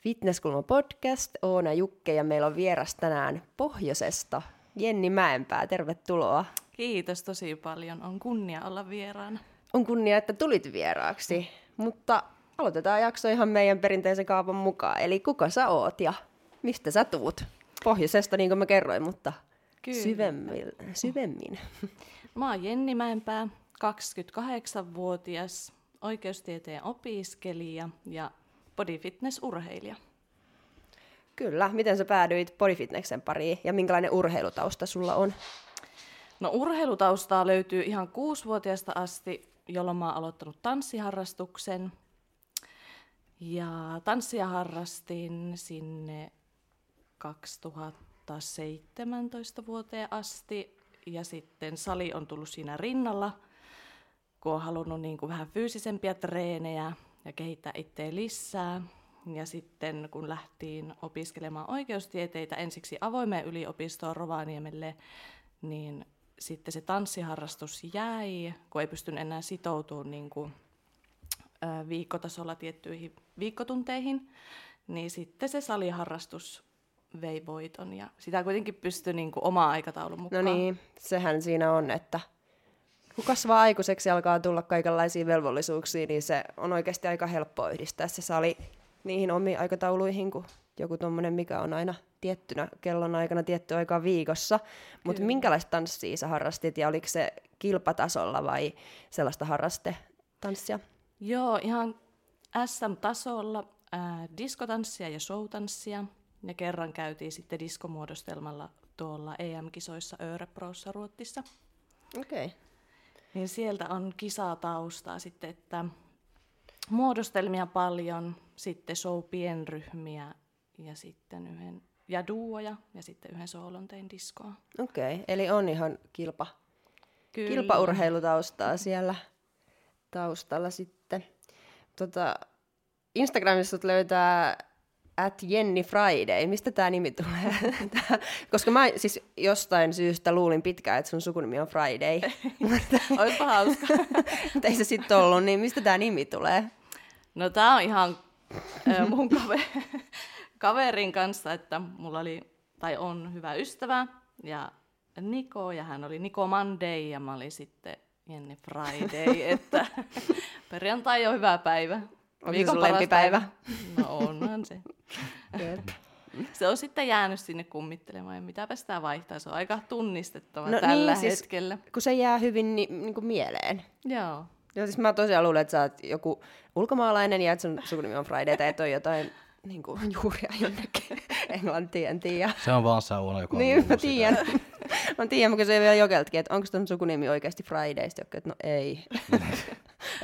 Fitnesskulma podcast, Oona Jukke ja meillä on vieras tänään Pohjoisesta Jenni Mäenpää. Tervetuloa. Kiitos tosi paljon. On kunnia olla vieraana. On kunnia, että tulit vieraaksi, mutta aloitetaan jakso ihan meidän perinteisen kaavan mukaan. Eli kuka sä oot ja mistä sä tuut? Pohjoisesta, niin kuin mä kerroin, mutta Kyllä. syvemmin. syvemmin. Mä oon Jenni Mäenpää, 28-vuotias oikeustieteen opiskelija ja bodyfitness-urheilija. Kyllä. Miten sä päädyit bodyfitnessen pariin ja minkälainen urheilutausta sulla on? No urheilutaustaa löytyy ihan kuusivuotiaasta asti, jolloin mä oon aloittanut tanssiharrastuksen. Ja tanssia harrastin sinne 2017 vuoteen asti. Ja sitten sali on tullut siinä rinnalla, kun on halunnut niin kuin vähän fyysisempiä treenejä ja kehittää itseä lisää. Ja sitten kun lähtiin opiskelemaan oikeustieteitä ensiksi avoimeen yliopistoon Rovaniemelle, niin sitten se tanssiharrastus jäi, kun ei pystynyt enää sitoutumaan niin kuin, viikkotasolla tiettyihin viikkotunteihin, niin sitten se saliharrastus vei voiton ja sitä kuitenkin pystyi niin kuin omaa aikataulun mukaan. No niin, sehän siinä on, että kun kasvaa aikuiseksi ja alkaa tulla kaikenlaisia velvollisuuksia, niin se on oikeasti aika helppoa yhdistää se sali niihin omiin aikatauluihin kuin joku tuommoinen, mikä on aina tiettynä kellon aikana tietty aikaa viikossa. Mutta minkälaista tanssia sä harrastit ja oliko se kilpatasolla vai sellaista harrastetanssia? Joo, ihan SM-tasolla äh, diskotanssia ja showtanssia. Ja kerran käytiin sitten diskomuodostelmalla tuolla EM-kisoissa Öreprossa Ruotsissa. Okei. Okay. Niin sieltä on kisataustaa sitten, että muodostelmia paljon, sitten show-pienryhmiä ja sitten yhden, ja duoja ja sitten yhden soolon tein diskoa. Okei, okay, eli on ihan kilpa, Kyllä. kilpaurheilutaustaa siellä taustalla sitten. Tota, Instagramissa löytää at Jenni Friday. Mistä tämä nimi tulee? Koska mä siis jostain syystä luulin pitkään, että sun sukunimi on Friday. Oispa hauska. Mutta ei se sitten ollut, niin mistä tämä nimi tulee? No tämä on ihan äh, mun kaveri, kaverin kanssa, että mulla oli, tai on hyvä ystävä, ja Niko, ja hän oli Niko Monday, ja mä olin sitten Jenni Friday, että perjantai on hyvä päivä. Onko se sun lempipäivä? No onhan se. se on sitten jäänyt sinne kummittelemaan, ja mitäpä sitä vaihtaa. Se on aika tunnistettava no, tällä niin, siis, hetkellä. Kun se jää hyvin ni, niin kuin mieleen. Joo. Joo, siis mä tosiaan luulen, että sä oot joku ulkomaalainen ja että sun sukunimi on Friday tai että on jotain niin kuin, juuria jonnekin englantiin, en tiedä. Se on vaan sauna, joka on Niin, mä tiedän. mä tiedän, mä kysyin vielä Jokeltakin, että onko sun sukunimi oikeasti Fridays, joku, että no ei.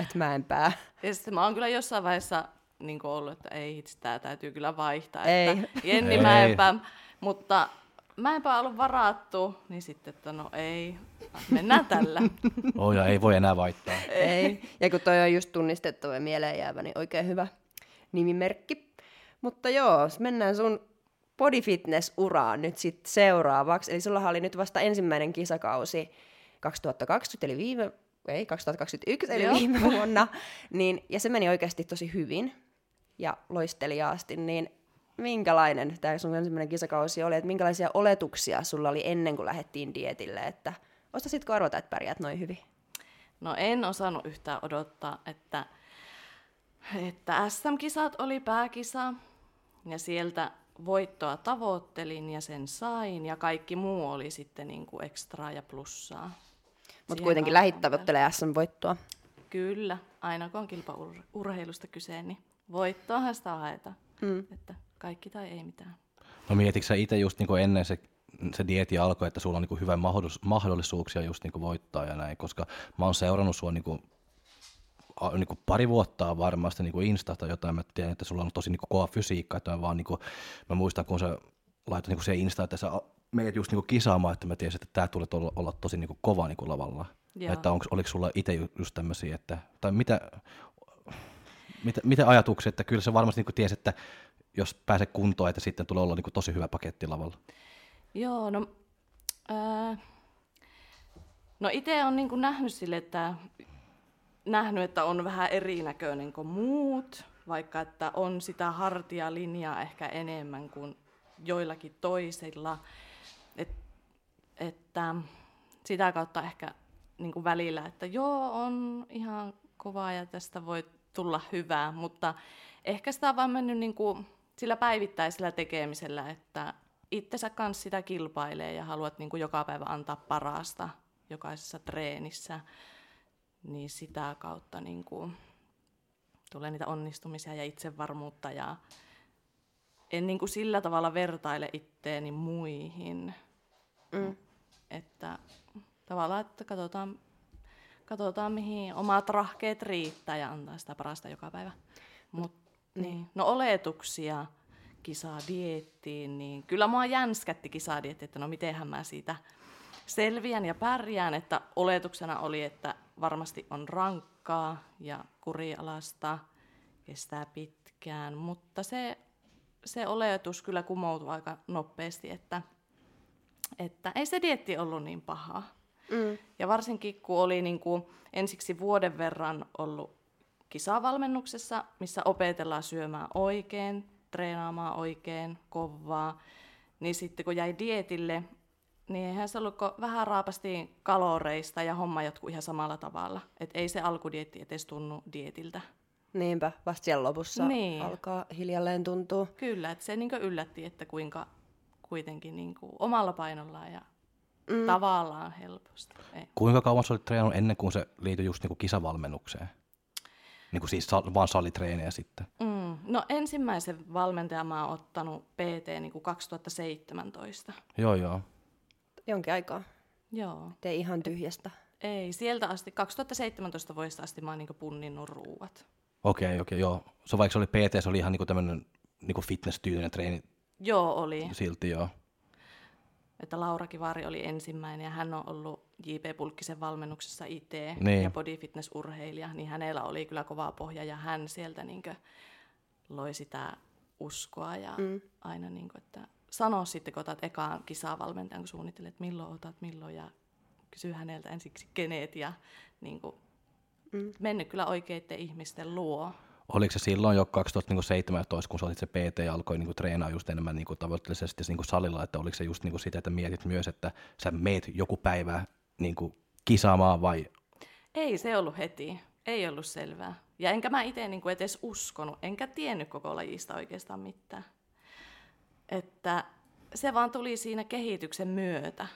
että mä en pää. Ja sitten mä oon kyllä jossain vaiheessa niin ollut, että ei itse, tää täytyy kyllä vaihtaa. Ei. Että Jenni ei. Mäenpää, mutta Mäenpää ollut varattu, niin sitten, että no ei, mennään tällä. Oh ja ei voi enää vaihtaa. ei. Ja kun toi on just tunnistettu ja mieleen jäävä, niin oikein hyvä nimimerkki. Mutta joo, mennään sun body fitness-uraan nyt sitten seuraavaksi. Eli sulla oli nyt vasta ensimmäinen kisakausi 2020, eli viime ei, 2021, eli Joo. viime vuonna, niin, ja se meni oikeasti tosi hyvin ja loisteliaasti, niin minkälainen tämä sun ensimmäinen kisakausi oli, että minkälaisia oletuksia sulla oli ennen kuin lähdettiin dietille, että osasitko arvata, että pärjäät noin hyvin? No en osannut yhtään odottaa, että, että SM-kisat oli pääkisa ja sieltä voittoa tavoittelin ja sen sain ja kaikki muu oli sitten niin kuin ekstraa ja plussaa. Mutta kuitenkin lähit tavoittelee SM-voittoa. Kyllä, aina kun on kilpaurheilusta kyse, niin voittoahan sitä haetaan. Mm. Että kaikki tai ei mitään. No mietitkö itse just niin ennen se, se dieti alkoi, että sulla on niin hyvä mahdollisuuksia just niin voittaa ja näin, koska mä oon seurannut sua niin kuin, niin kuin pari vuotta varmasti niin kuin Instasta jotain, mä tiedän, että sulla on tosi niin kuin kova fysiikka, että mä, vaan, niin kuin, mä muistan, kun sä laitoit niin kuin se Insta, että sä meidät just niinku kisaamaan, että mä tiesin, että tämä tulee olla, olla tosi niinku kova niinku lavalla. Joo. Että onko, oliko sulla itse just tämmöisiä, että, tai mitä, mitä, mitä ajatuksia, että kyllä sä varmasti niinku tiesi, että jos pääse kuntoon, että sitten tulee olla niin kuin tosi hyvä paketti lavalla? Joo, no, ää, no itse on niin nähnyt sille, että nähnyt, että on vähän erinäköinen kuin muut, vaikka että on sitä hartialinjaa ehkä enemmän kuin joillakin toisilla. Et, että sitä kautta ehkä niin kuin välillä, että joo, on ihan kovaa ja tästä voi tulla hyvää, mutta ehkä sitä on vaan mennyt niin kuin sillä päivittäisellä tekemisellä, että itsensä kanssa sitä kilpailee ja haluat niin kuin joka päivä antaa parasta jokaisessa treenissä, niin sitä kautta niin kuin tulee niitä onnistumisia ja itsevarmuutta ja en niin kuin sillä tavalla vertaile itteeni muihin. Mm. Että tavallaan, että katsotaan, katsotaan mihin omat rahkeet riittää ja antaa sitä parasta joka päivä. Mut, mm. niin. No oletuksia kisadiettiin, niin kyllä mua jänskätti kisadietti, että no mitenhän mä siitä selviän ja pärjään, että oletuksena oli, että varmasti on rankkaa ja kurialasta, kestää pitkään, mutta se, se oletus kyllä kumoutui aika nopeasti, että, että ei se dietti ollut niin paha. Mm. Ja varsinkin kun oli niin kuin ensiksi vuoden verran ollut kisavalmennuksessa, missä opetellaan syömään oikein, treenaamaan oikein, kovaa, niin sitten kun jäi dietille, niin eihän se ollut, kun vähän raapasti kaloreista ja homma jatkuu ihan samalla tavalla. Että ei se alkudietti edes tunnu dietiltä. Niinpä, vasta siellä lopussa niin. alkaa hiljalleen tuntua. Kyllä, että se niin yllätti, että kuinka kuitenkin niin kuin omalla painollaan ja mm. tavallaan helposti. Ei. Kuinka kauan sä olit treenannut ennen kuin se liityi just niin kuin kisavalmennukseen? Niin kuin siis vaan salitreenejä sitten? Mm. No ensimmäisen valmentajan mä oon ottanut PT niin kuin 2017. Joo, joo. Jonkin aikaa. Joo. Te ihan tyhjästä. Ei, sieltä asti, 2017 vuodesta asti mä oon niin punninnut ruuat. Okei, okay, okei, okay, joo. Se vaikka se oli PT, se oli ihan niin tämmöinen niin fitness-tyylinen treeni. Joo, oli. Silti, joo. Että Laura Kivari oli ensimmäinen ja hän on ollut J.P. Pulkkisen valmennuksessa IT niin. ja body fitness-urheilija, niin hänellä oli kyllä kova pohja ja hän sieltä niin loi sitä uskoa ja mm. aina, niin kuin, että sano sitten, kun otat ekaan kisaa valmentajan, kun suunnittelet, että milloin otat, milloin ja kysy häneltä ensiksi keneet ja niin kuin, mm. mennyt kyllä oikeiden ihmisten luo. Oliko se silloin jo 2017, kun sä olit se PT ja alkoi niin kuin, treenaa just enemmän niin kuin, tavoitteellisesti niin kuin salilla, että oliko se just niin kuin sitä, että mietit myös, että sä meet joku päivä niin kuin, kisaamaan vai? Ei se ollut heti, ei ollut selvää. Ja enkä mä itse niin edes uskonut, enkä tiennyt koko lajista oikeastaan mitään. Että se vaan tuli siinä kehityksen myötä.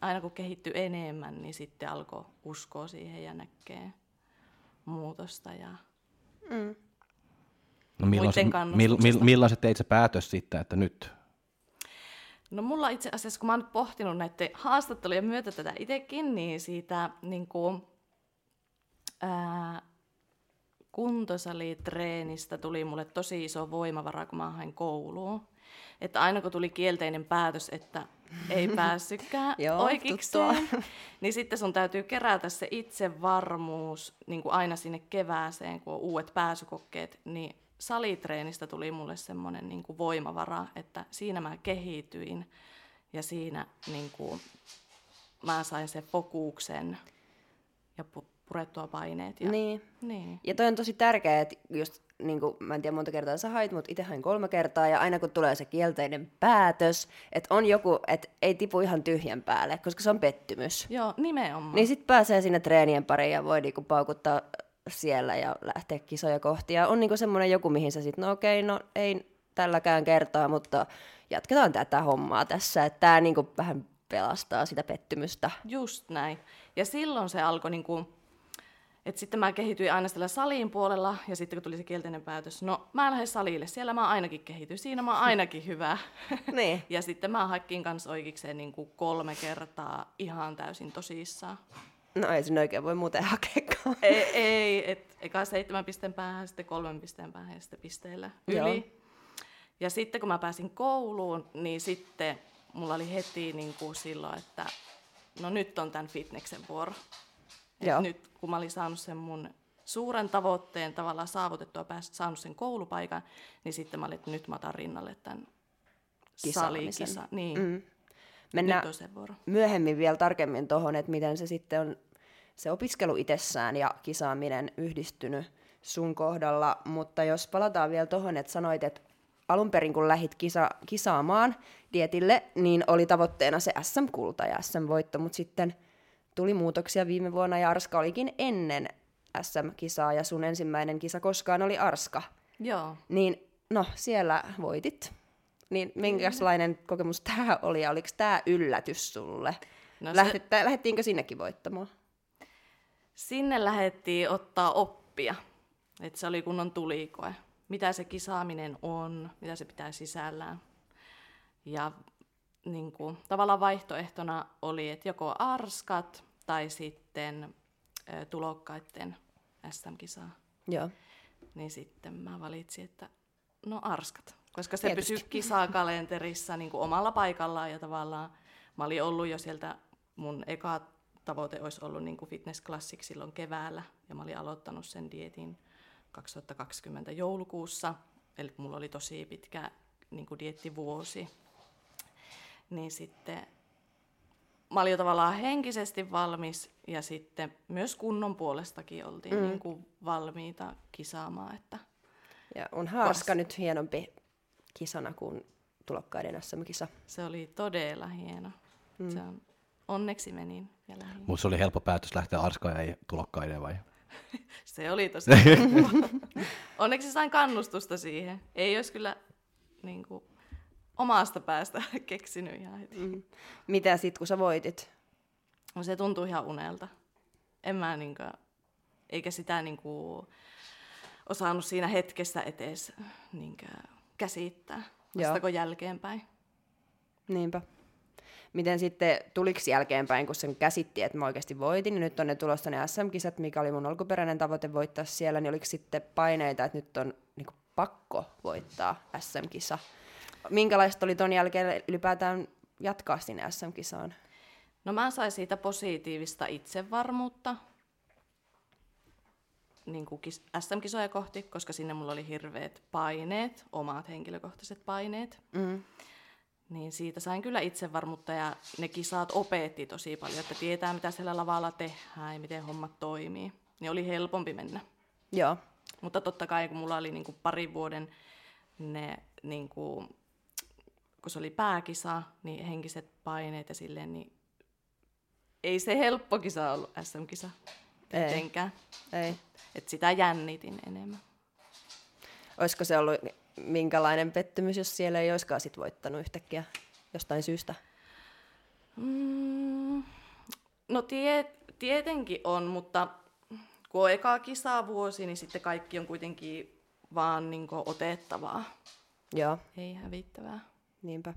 Aina kun kehittyi enemmän, niin sitten alkoi uskoa siihen ja näkee muutosta ja mm. No milloin, se, mill, mill, milloin se teit se päätös sitten, että nyt? No mulla itse asiassa, kun mä oon nyt pohtinut näiden haastattelujen myötä tätä itsekin, niin siitä niin kuin, ää, kuntosalitreenistä tuli mulle tosi iso voimavara, kun mä hain kouluun. Että aina kun tuli kielteinen päätös, että ei päässytkään oikeikseen, niin sitten sun täytyy kerätä se itsevarmuus niin kuin aina sinne kevääseen, kun on uudet pääsykokkeet, niin salitreenistä tuli mulle semmoinen niin kuin voimavara, että siinä mä kehityin ja siinä niin kuin, mä sain sen fokuksen ja purettua paineet. Ja, niin. niin. Ja toi on tosi tärkeää, että just niin kuin, mä en tiedä monta kertaa sä hait, mutta itse hain kolme kertaa, ja aina kun tulee se kielteinen päätös, että on joku, että ei tipu ihan tyhjän päälle, koska se on pettymys. Joo, nimenomaan. Niin sitten pääsee sinne treenien pariin ja voi niinku paukuttaa siellä ja lähteä kisoja kohti. Ja on niinku semmoinen joku, mihin sä sitten, no okei, no ei tälläkään kertaa, mutta jatketaan tätä hommaa tässä, että tämä niinku vähän pelastaa sitä pettymystä. Just näin. Ja silloin se alkoi niinku et sitten mä kehityin aina siellä saliin puolella, ja sitten kun tuli se kielteinen päätös, no mä lähden salille, siellä mä ainakin kehityin, siinä mä ainakin hyvä. Niin. ja sitten mä hakkin kanssa oikeikseen niin kuin kolme kertaa ihan täysin tosissaan. No ei sinne oikein voi muuten hakeakaan. ei, ei et, eka seitsemän pisteen päähän, sitten kolmen pisteen päähän ja sitten pisteellä yli. Joo. Ja sitten kun mä pääsin kouluun, niin sitten mulla oli heti niin kuin silloin, että no nyt on tämän fitneksen vuoro. Joo. nyt kun mä olin saanut sen mun suuren tavoitteen tavallaan saavutettua, päästä saanut sen koulupaikan, niin sitten mä olin, että nyt mä otan rinnalle tämän Kisaamisen. salikisa. Niin, Mm. nyt Mennään on sen vuoro. myöhemmin vielä tarkemmin tuohon, että miten se sitten on se opiskelu itsessään ja kisaaminen yhdistynyt sun kohdalla, mutta jos palataan vielä tuohon, että sanoit, että alun perin kun lähit kisa, kisaamaan dietille, niin oli tavoitteena se SM-kulta ja SM-voitto, mutta sitten tuli muutoksia viime vuonna ja Arska olikin ennen SM-kisaa ja sun ensimmäinen kisa koskaan oli Arska. Joo. Niin no, siellä voitit. Niin minkälainen kokemus tämä oli ja oliko tämä yllätys sulle? No se- Lähdet, lähdettiinkö sinnekin voittamaan? Sinne lähdettiin ottaa oppia, että se oli kunnon tulikoe. Mitä se kisaaminen on, mitä se pitää sisällään. Ja niin kuin, tavallaan vaihtoehtona oli, että joko arskat tai sitten ö, tulokkaiden SM-kisaa. Joo. Niin sitten mä valitsin, että no arskat. Koska se Tietysti. pysyi kisakalenterissa niin kuin omalla paikallaan ja tavallaan mä olin ollut jo sieltä, mun eka tavoite olisi ollut niin kuin Fitness Classic silloin keväällä ja mä olin aloittanut sen dietin 2020 joulukuussa. Eli mulla oli tosi pitkä niin kuin diettivuosi. Niin sitten mä olin jo tavallaan henkisesti valmis ja sitten myös kunnon puolestakin oltiin mm. niin kuin valmiita kisaamaan. Että Ja on haaska nyt hienompi kisana kuin tulokkaiden SM-kisa. se oli todella hieno. Mm. Se on, onneksi menin vielä. Mutta se oli helppo päätös lähteä Arskaan ja ei tulokkaiden vai? Se oli tosi Onneksi sain kannustusta siihen. Ei olisi kyllä niin kuin, omasta päästä keksinyt ihan heti. Mm. Mitä sit, kun sä voitit? No se tuntuu ihan unelta. En mä niinkö, eikä sitä niinku osannut siinä hetkessä etes niinkö käsittää. Vastako jälkeenpäin. Niinpä. Miten sitten, tuliko jälkeenpäin, kun sen käsitti, että mä oikeasti voitin, niin nyt on ne tulossa ne SM-kisat, mikä oli mun alkuperäinen tavoite voittaa siellä, niin oliko sitten paineita, että nyt on niin pakko voittaa SM-kisa? Minkälaista oli ton jälkeen ylipäätään jatkaa sinne SM-kisaan? No mä sain siitä positiivista itsevarmuutta niin kuin kis- SM-kisoja kohti, koska sinne mulla oli hirveät paineet, omat henkilökohtaiset paineet. Mm. Niin siitä sain kyllä itsevarmuutta ja ne kisat opetti tosi paljon, että tietää mitä siellä lavalla tehdään ja miten hommat toimii. Niin oli helpompi mennä. Joo. Mutta totta kai kun mulla oli niinku parin vuoden ne, niinku, kun se oli pääkisa, niin henkiset paineet ja silleen, niin ei se helppo kisa ollut SM-kisa Ei. Ei. Et sitä jännitin enemmän. Olisiko se ollut minkälainen pettymys, jos siellä ei olisikaan sit voittanut yhtäkkiä jostain syystä? Mm, no tie, tietenkin on, mutta kun on eka kisavuosi, niin sitten kaikki on kuitenkin vaan niin otettavaa, Joo. ei hävittävää. Niinpä.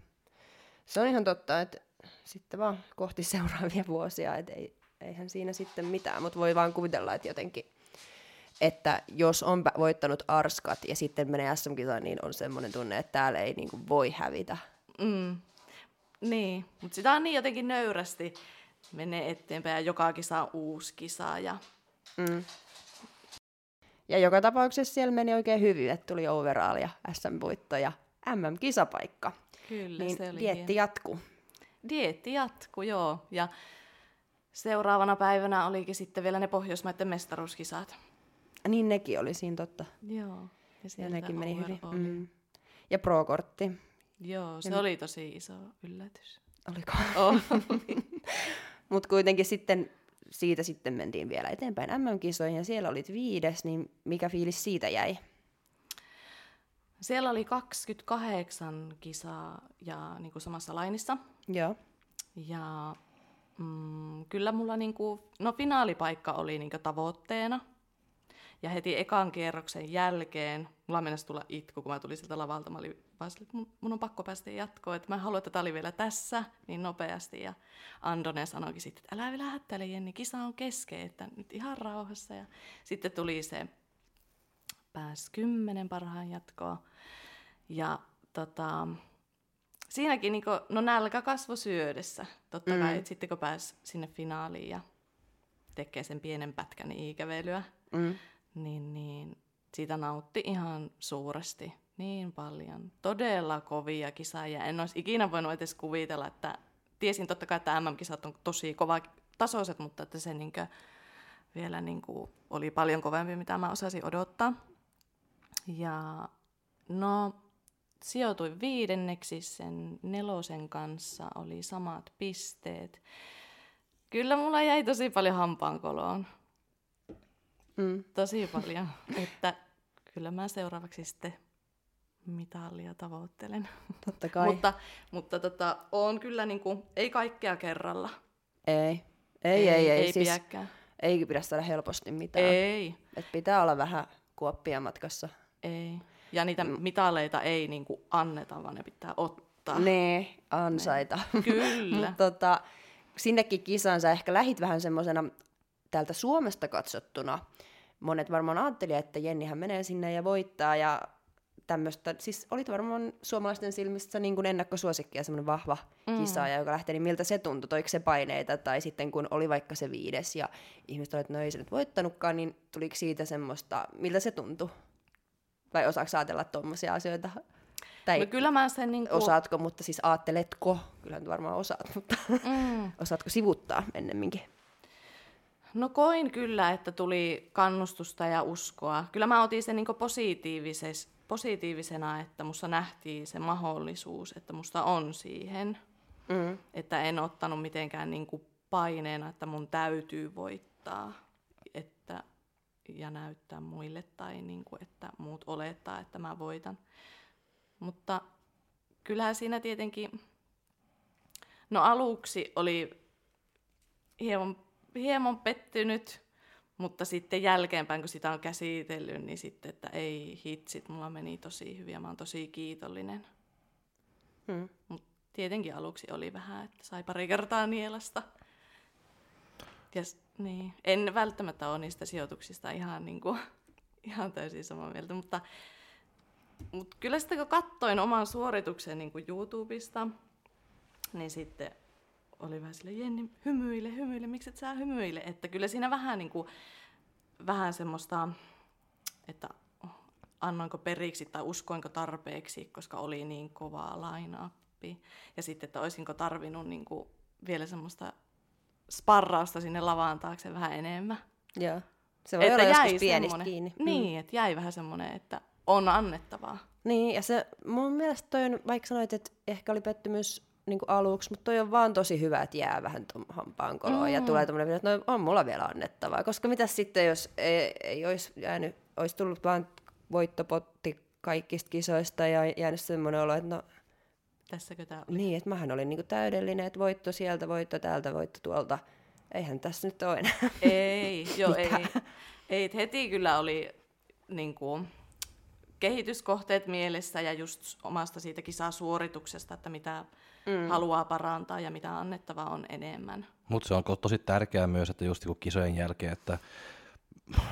Se on ihan totta, että sitten vaan kohti seuraavia vuosia, että ei, eihän siinä sitten mitään, mutta voi vaan kuvitella, että jotenkin, että jos on voittanut arskat ja sitten menee sm niin on semmoinen tunne, että täällä ei niinku voi hävitä. Mm. Niin, mutta sitä on niin jotenkin nöyrästi menee eteenpäin ja joka kisa on uusi kisa. Ja... Mm. Ja joka tapauksessa siellä meni oikein hyvin, että tuli overall ja SM-voitto ja MM-kisapaikka. Kyllä, Niin se oli dietti hieno. jatkuu. Dieetti jatkuu, joo. Ja seuraavana päivänä olikin sitten vielä ne Pohjoismaiden mestaruuskisat. Niin nekin oli siinä totta. Joo. Ja, Ja nekin meni hyvin. Mm. Ja pro-kortti. Joo, se oli tosi iso yllätys. Oliko? Oh. Mutta kuitenkin sitten siitä sitten mentiin vielä eteenpäin MM-kisoihin ja siellä olit viides, niin mikä fiilis siitä jäi? Siellä oli 28 kisaa ja niin kuin samassa lainissa. Joo. Ja mm, kyllä mulla niinku, no finaalipaikka oli niinku tavoitteena. Ja heti ekan kierroksen jälkeen, mulla mennessä tulla itku, kun mä tulin sieltä lavalta. Mä olin vaan sille, että mun, mun on pakko päästä jatkoon, että mä haluan, että tää oli vielä tässä niin nopeasti. Ja Andonen sanoikin sitten, että älä vielä hättäile Jenni, kisa on kesken, että nyt ihan rauhassa. Ja sitten tuli se pääs kymmenen parhaan jatkoa. Ja tota, siinäkin niinku, no nälkä kasvo syödessä. Totta Mm. kai, että sitten kun pääsi sinne finaaliin ja tekee sen pienen pätkän iikävelyä, Mm. niin, niin siitä nautti ihan suuresti niin paljon. Todella kovia kisaajia. En olisi ikinä voinut edes kuvitella, että tiesin totta kai, että MM-kisat on tosi kova tasoiset, mutta että se niinkö vielä niinku oli paljon kovempi, mitä mä osasin odottaa. Ja no, sijoituin viidenneksi sen nelosen kanssa, oli samat pisteet. Kyllä mulla jäi tosi paljon hampaankoloon. Mm. Tosi paljon. että kyllä mä seuraavaksi sitten mitalia tavoittelen. Totta kai. mutta mutta tota, on kyllä niinku, ei kaikkea kerralla. ei. Ei, ei, ei. ei siis, pidäkään. ei pidä saada helposti mitään. Ei, Et pitää olla vähän kuoppia matkassa. Ei. Ja niitä mitaleita ei niinku anneta, vaan ne pitää ottaa. Ne, ansaita. Kyllä. Mut tota, sinnekin kisaan sä ehkä lähit vähän semmoisena täältä Suomesta katsottuna. Monet varmaan ajatteli, että Jennihän menee sinne ja voittaa ja tämmöistä. Siis olit varmaan suomalaisten silmissä niin kuin ennakkosuosikki ja semmoinen vahva mm. kisaaja, joka lähtee, niin miltä se tuntui? Toiko se paineita? Tai sitten kun oli vaikka se viides ja ihmiset olivat, että no ei se nyt voittanutkaan, niin tuliko siitä semmoista, miltä se tuntui? Vai osaako ajatella tuommoisia asioita? Tai No kyllä mä sen niinku... osaatko, mutta siis aatteletko? Kyllähän varmaan osaat, mutta Mm. osaatko sivuttaa ennemminkin? No koin kyllä, että tuli kannustusta ja uskoa. Kyllä mä otin sen niinku positiivises, positiivisena, että musta nähtiin se mahdollisuus, että musta on siihen. Mm. Että en ottanut mitenkään niinku paineena, että mun täytyy voittaa ja näyttää muille tai niinku, että muut olettaa, että mä voitan. Mutta kyllähän siinä tietenkin, no aluksi oli hieman, hieman pettynyt, mutta sitten jälkeenpäin, kun sitä on käsitellyt, niin sitten, että ei hitsit, mulla meni tosi hyvin ja mä oon tosi kiitollinen. Mm. Mut tietenkin aluksi oli vähän, että sai pari kertaa nielasta. Ja, s- niin. En välttämättä ole niistä sijoituksista ihan, niin kuin, ihan täysin samaa mieltä, mutta, mutta kyllä sitten kun katsoin oman suorituksen niin kuin YouTubesta, niin sitten oli vähän sille Jenni, hymyile, hymyile, miksi et sä hymyile? Että kyllä siinä vähän, niin kuin, vähän semmoista, että annoinko periksi tai uskoinko tarpeeksi, koska oli niin kovaa lainappi. Ja sitten, että olisinko tarvinnut niin kuin vielä semmoista sparrausta sinne lavaan taakse vähän enemmän. Joo. Se voi olla joskus pienistä kiinni. Niin, että jäi vähän semmoinen, että on annettavaa. Niin, ja se mun mielestä toi on, vaikka sanoit, että ehkä oli pettymys niin aluksi, mutta toi on vaan tosi hyvä, että jää vähän tuon hampaan koloon mm. ja tulee tämmöinen, että no, on mulla vielä annettavaa. Koska mitä sitten, jos ei, ei olisi jäänyt, olisi tullut vaan voittopotti kaikista kisoista ja jäänyt semmoinen olo, että no Tässäkö tämä oli? niin, että mähän olin niin täydellinen, että voitto sieltä, voitto täältä, voitto tuolta. Eihän tässä nyt ole enää. Ei, joo, ei. Ei. et Heti kyllä oli niin kuin, kehityskohteet mielessä ja just omasta siitä kisasuorituksesta, että mitä mm. haluaa parantaa ja mitä annettavaa on enemmän. Mutta se on tosi tärkeää myös, että just niinku kisojen jälkeen, että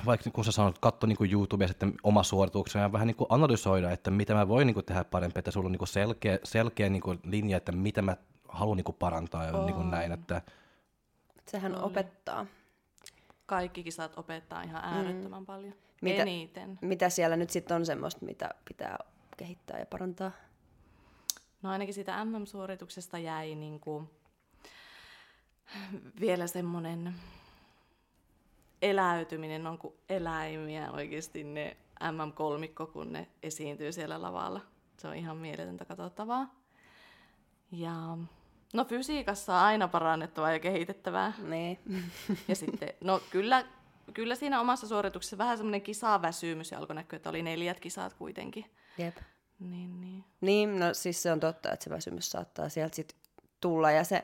vaikka kun sä sanot, katso niinku YouTubea sitten oma suorituksen ja vähän niinku analysoida, että mitä mä voin niinku tehdä paremmin, että sulla on niinku selkeä, selkeä niinku linja, että mitä mä haluan niinku parantaa ja niinku näin, että Sehän Oli. opettaa. Kaikki kisat opettaa ihan äärettömän paljon. Mitä- Eniten. Mitä siellä nyt sitten on semmoista, mitä pitää kehittää ja parantaa? No ainakin siitä MM-suorituksesta jäi niin kuin vielä semmoinen eläytyminen on kuin eläimiä oikeasti ne MM-kolmikko, kun ne esiintyy siellä lavalla. Se on ihan mieletöntä katsottavaa. Ja no fysiikassa on aina parannettavaa ja kehitettävää. Niin. Ja sitten, no kyllä, kyllä siinä omassa suorituksessa vähän semmoinen kisaväsymys alkoi näkyä, että oli neljät kisat kuitenkin. Jep. Niin, niin. Niin, no siis se on totta, että se väsymys saattaa sieltä sit tulla. Ja se,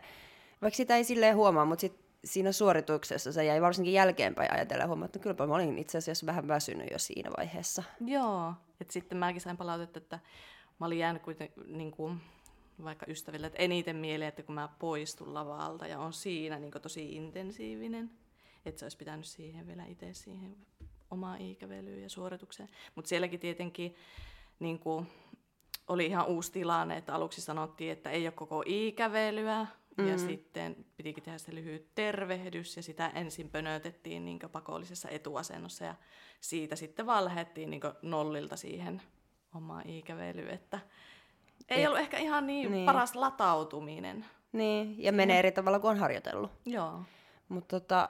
vaikka sitä ei silleen huomaa, mutta sit siinä suorituksessa se jäi varsinkin jälkeenpäin ajatella huomaa, että kylläpä mä olin itse asiassa vähän väsynyt jo siinä vaiheessa. Joo, että sitten mäkin sain palautetta, että mä olin jäänyt kuitenkin niin kuin, vaikka ystäville, että eniten mieleen, että kun mä poistun lavalta ja on siinä niin kuin, tosi intensiivinen, että se olisi pitänyt siihen vielä itse siihen omaan iikävelyyn ja suoritukseen. Mutta sielläkin tietenkin niin kuin, oli ihan uusi tilanne, että aluksi sanottiin, että ei ole koko iikävelyä, Mm. Ja sitten pitikin tehdä se lyhyt tervehdys ja sitä ensin pönötettiin niin pakollisessa etuasennossa ja siitä sitten vaan lähdettiin niin nollilta siihen omaan ikävelyyn, että ei Et, ollut ehkä ihan niin, niin paras latautuminen. Niin, ja menee eri tavalla kuin on harjoitellut. Joo. Mutta tota,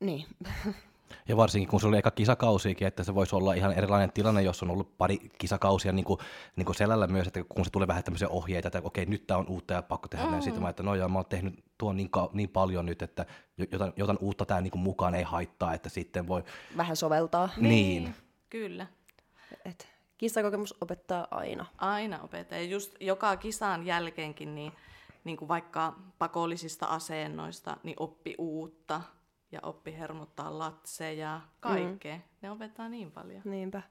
niin. Ja varsinkin kun se oli eka kisakausiikin, että se voisi olla ihan erilainen tilanne, jos on ollut pari kisakausia niin kuin, niin kuin selällä myös, että kun se tulee vähän tämmöisiä ohjeita, että okei, nyt tämä on uutta ja pakko tehdä mm. näin. Sitten mä, että no joo, mä oon tehnyt tuon niin, ka- niin paljon nyt, että jotain, jotain uutta tämä niin mukaan ei haittaa, että sitten voi... Vähän soveltaa. Niin. niin. Kyllä. Et kisakokemus opettaa aina. Aina opettaa. Ja just joka kisan jälkeenkin, niin, niin kuin vaikka pakollisista asennoista, niin oppi uutta ja oppi hermottaa latseja, kaikkea. Mm. Ne opettaa niin paljon. Niinpä.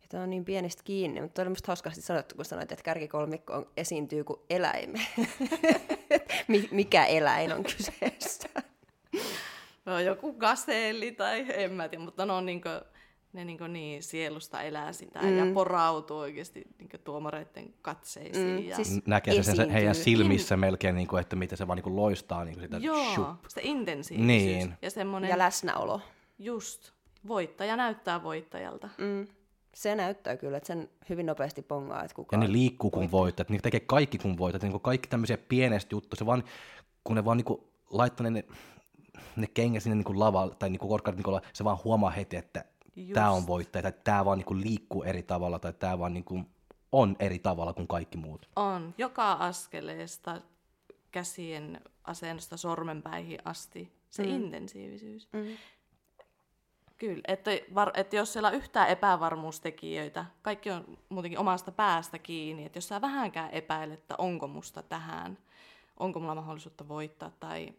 Ja tämä on niin pienistä kiinni, mutta oli musta hauskasti sanottu, kun sanoit, että kärkikolmikko on, esiintyy kuin eläime. Mikä eläin on kyseessä? No joku gaseelli tai en mä tiedä, mutta ne on niin kuin, ne niin, niin sielusta elää sitä mm. ja porautuu oikeasti niin tuomareiden katseisiin. Mm. Ja... Siis Näkee se sen heidän silmissä in... melkein, niin kuin, että miten se vaan niin kuin loistaa niin kuin sitä Joo, shup. se intensiivisyys. Niin. Ja, semmoinen... ja läsnäolo. Just. Voittaja näyttää voittajalta. Mm. Se näyttää kyllä, että sen hyvin nopeasti pongaa, että kuka Ja ne liikkuu kun voittaa, ne tekee kaikki kun voittaa, niin kaikki tämmöisiä pienestä juttuja, se vaan, kun ne vaan niin kuin laittaa ne, ne kengät sinne niin kuin lavalle, tai niin kuin niin se vaan huomaa heti, että tämä on voittaja, tai tämä vaan niinku liikkuu eri tavalla, tai tämä vaan niinku on eri tavalla kuin kaikki muut. On. Joka askeleesta käsien asennosta sormenpäihin asti se mm. intensiivisyys. Mm. Kyllä, että, var, että jos siellä on yhtään epävarmuustekijöitä, kaikki on muutenkin omasta päästä kiinni, että jos sä vähänkään epäilet, että onko musta tähän, onko mulla mahdollisuutta voittaa tai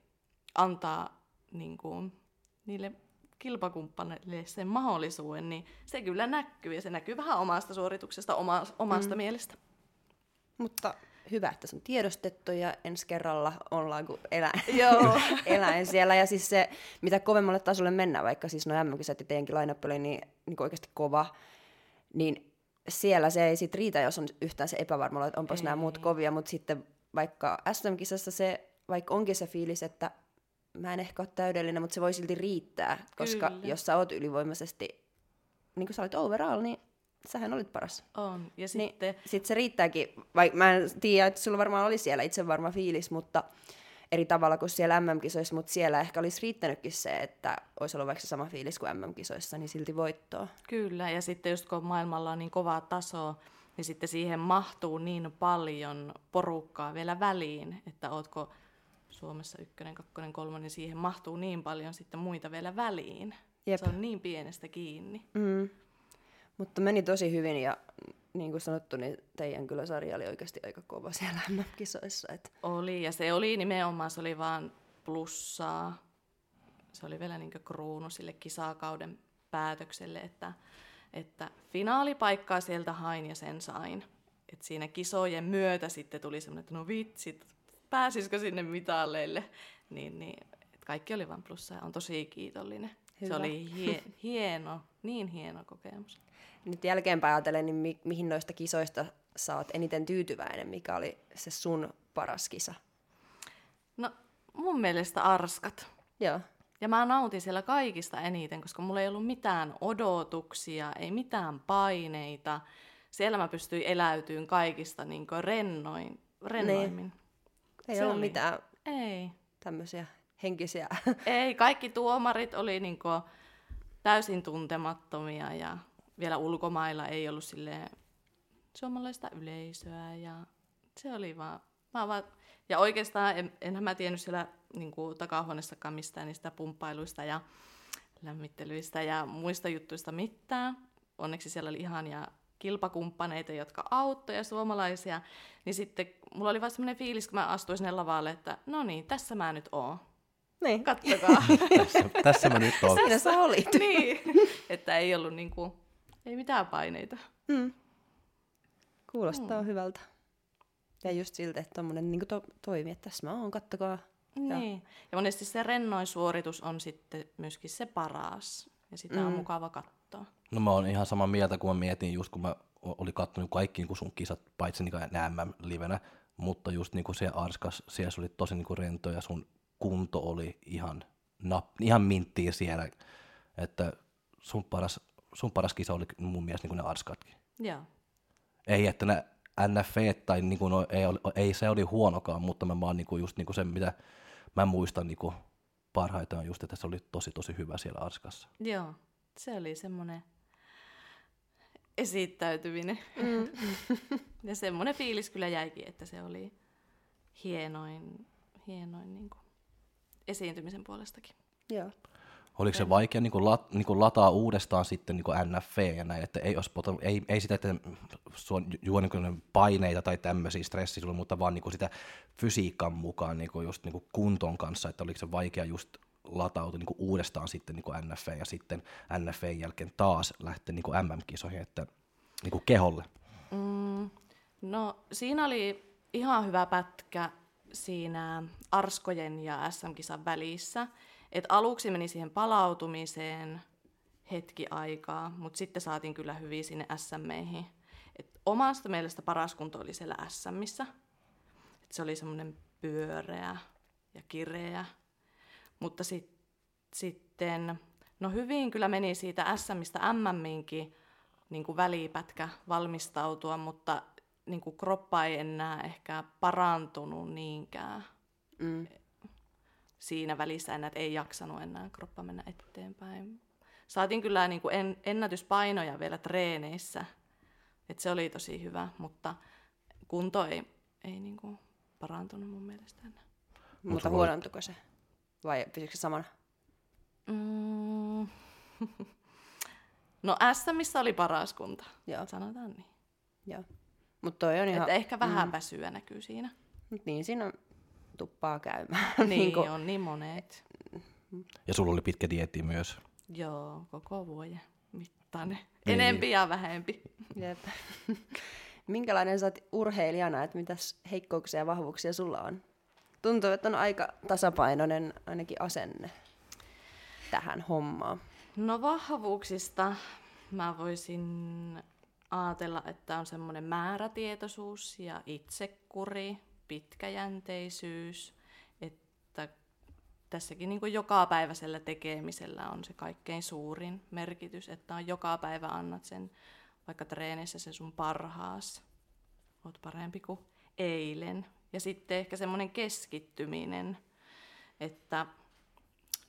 antaa niin kuin, niille kilpakumppanille sen mahdollisuuden, niin se kyllä näkyy ja se näkyy vähän omasta suorituksesta, oma, omasta mm. mielestä. Mutta hyvä, että se on tiedostettu ja ensi kerralla ollaan kuin eläin, Joo. eläin siellä. Ja siis se, mitä kovemmalle tasolle mennään, vaikka siis no mm ja teidänkin line oli niin, niin oikeasti kova, niin siellä se ei sit riitä, jos on yhtään se epävarmalla, että onpas ei. nämä muut kovia, mutta sitten vaikka SM-kisassa se, vaikka onkin se fiilis, että mä en ehkä ole täydellinen, mutta se voi silti riittää, koska Kyllä. jos sä oot ylivoimaisesti, niin kuin sä olit overall, niin sähän olit paras. On, ja niin sitten... Niin, sit se riittääkin, vaikka mä en tiedä, että sulla varmaan oli siellä itse varma fiilis, mutta eri tavalla kuin siellä MM-kisoissa, mutta siellä ehkä olisi riittänytkin se, että olisi ollut vaikka sama fiilis kuin MM-kisoissa, niin silti voittoa. Kyllä, ja sitten just kun maailmalla on niin kovaa tasoa, niin sitten siihen mahtuu niin paljon porukkaa vielä väliin, että ootko Suomessa ykkönen, kakkonen, kolmonen, niin siihen mahtuu niin paljon sitten muita vielä väliin. Jep. Se on niin pienestä kiinni. Mm. Mutta meni tosi hyvin ja niin kuin sanottu, niin teidän kyllä sarja oli oikeasti aika kova siellä MM-kisoissa. Et. Oli, ja se oli nimenomaan, se oli vaan plussaa. Se oli vielä niin kruunu sille kisakauden päätökselle, että, että finaalipaikkaa sieltä hain ja sen sain. Et siinä kisojen myötä sitten tuli semmoinen, että no vitsit, pääsisikö sinne mitalleille, niin, niin että kaikki oli vain plussa ja on tosi kiitollinen. Hyvä. Se oli hie, hieno, niin hieno kokemus. Nyt jälkeenpäin ajatellen, niin mi- mihin noista kisoista sä oot eniten tyytyväinen, mikä oli se sun paras kisa? No mun mielestä Arskat. Joo. Ja mä nautin siellä kaikista eniten, koska mulla ei ollut mitään odotuksia, ei mitään paineita. Siellä mä pystyin eläytyyn kaikista niin rennoin, rennoimmin. Niin. Ei se ollut oli. mitään ei. tämmöisiä henkisiä. Ei, kaikki tuomarit oli niinku täysin tuntemattomia ja vielä ulkomailla ei ollut sille suomalaista yleisöä ja se oli vaan, vaan, vaan ja oikeastaan en, enhän mä tiennyt siellä niin kuin, takahuoneessakaan mistään niistä pumppailuista ja lämmittelyistä ja muista juttuista mitään. Onneksi siellä oli ihania kilpakumppaneita, jotka auttoi ja suomalaisia, niin sitten mulla oli vaan semmoinen fiilis, kun mä astuin sinne lavalle, että no niin, tässä mä nyt oon. Niin. Kattokaa. tässä, tässä mä nyt oon. Siinä sä olit. niin, että ei ollut niinku, ei mitään paineita. Mm. Kuulostaa mm. hyvältä. Ja just siltä, että tommonen niin to- toimii, että tässä mä oon, kattokaa. Niin. Ja. ja monesti se rennoin suoritus on sitten myöskin se paras. Ja sitä mm. on mukava katsoa. No mä oon ihan samaa mieltä, kun mä mietin just kun mä olin katsonut kaikki niin sun kisat, paitsi niin MM-livenä, mutta just niinku se Arskas, siellä oli tosi niinku rento ja sun kunto oli ihan, nap, ihan minttiä siellä, että sun paras, sun paras kisa oli mun mielestä niinku ne Arskatkin. Joo. Ei, että ne NFE tai niinku no, ei, oli, ei, se oli huonokaan, mutta mä vaan niinku just niinku se, mitä mä muistan niinku parhaiten on just, että se oli tosi tosi hyvä siellä Arskassa. Joo. Se oli semmoinen esittäytyminen. Mm. ja semmoinen fiilis kyllä jäikin, että se oli hienoin, hienoin niin kuin esiintymisen puolestakin. Joo. Oliko se vaikea niin kuin lat, niin kuin lataa uudestaan sitten niin kuin NFV ja näin, että ei, olisi, ei, ei sitä, että suon juo niin paineita tai tämmöisiä stressiä, mutta vaan niin kuin sitä fysiikan mukaan niin kuin just niin kuin kunton kanssa, että oliko se vaikea just latautua niin uudestaan sitten niin NFV ja sitten NFV jälkeen taas lähteä niin MM-kisoihin, että niin keholle. Mm, no siinä oli ihan hyvä pätkä siinä Arskojen ja SM-kisan välissä. Et aluksi meni siihen palautumiseen hetki aikaa, mutta sitten saatiin kyllä hyvin sinne SM:ihin. Et omasta mielestä paras kunto oli siellä SMissä. Et se oli semmoinen pyöreä ja kireä. Mutta sit, sitten, no hyvin kyllä meni siitä SMistä MMiinkin niin kuin välipätkä valmistautua, mutta niin kuin kroppa ei enää ehkä parantunut niinkään Mm. siinä välissä enää, että ei jaksanut enää kroppa mennä eteenpäin. Saatiin kyllä niin kuin en, ennätyspainoja vielä treeneissä, että se oli tosi hyvä, mutta kunto ei, ei niin kuin parantunut mun mielestä enää. Mutta oli- huonontuko se? Vai pysyykö se samana? Mm. No SMissä oli paras kunto, Joo. sanotaan niin. Joo. Mutta toi on ihan... Että ehkä vähän väsyä näkyy siinä. Mut niin siinä on tuppaa käymään. Niin, Niinku- on niin monet. Ja sulla oli pitkä dieetti myös. Joo, koko vuoden mittainen. Niin. Enempi ja vähempi. Jep. Minkälainen sä oot urheilijana, että mitäs heikkouksia ja vahvuuksia sulla on? Tuntuu, että on aika tasapainoinen ainakin asenne tähän hommaan. No vahvuuksista mä voisin ajatella, että on semmoinen määrätietoisuus ja itsekuri, pitkäjänteisyys, että tässäkin niin kuin jokapäiväisellä tekemisellä on se kaikkein suurin merkitys, että on joka päivä annat sen vaikka treenissä se sun parhaas, oot parempi kuin eilen. Ja sitten ehkä semmoinen keskittyminen, että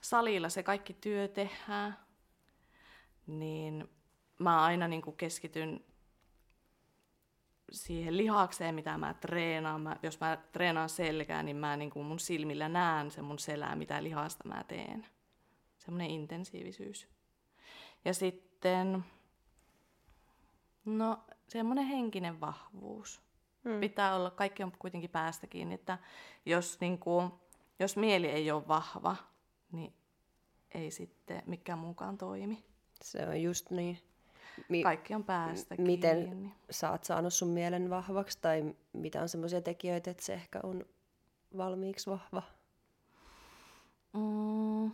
salilla se kaikki työ tehdään, niin mä aina niin kuin keskityn siihen lihakseen, mitä mä treenaan. Mä, jos mä treenaan selkää, niin mä niin kuin mun silmillä näen sen mun selää, mitä lihasta mä teen. Semmoinen intensiivisyys. Ja sitten, no semmoinen henkinen vahvuus. Mm. Pitää olla, kaikki on kuitenkin päästä kiinni, että jos, niin kuin, jos mieli ei ole vahva, niin ei sitten mikään muukaan toimi. Se on just niin. Mi- Kaikki on päästä miten kiinni. sä oot saanut sun mielen vahvaksi tai mitä on semmoisia tekijöitä, että se ehkä on valmiiksi vahva? Mm,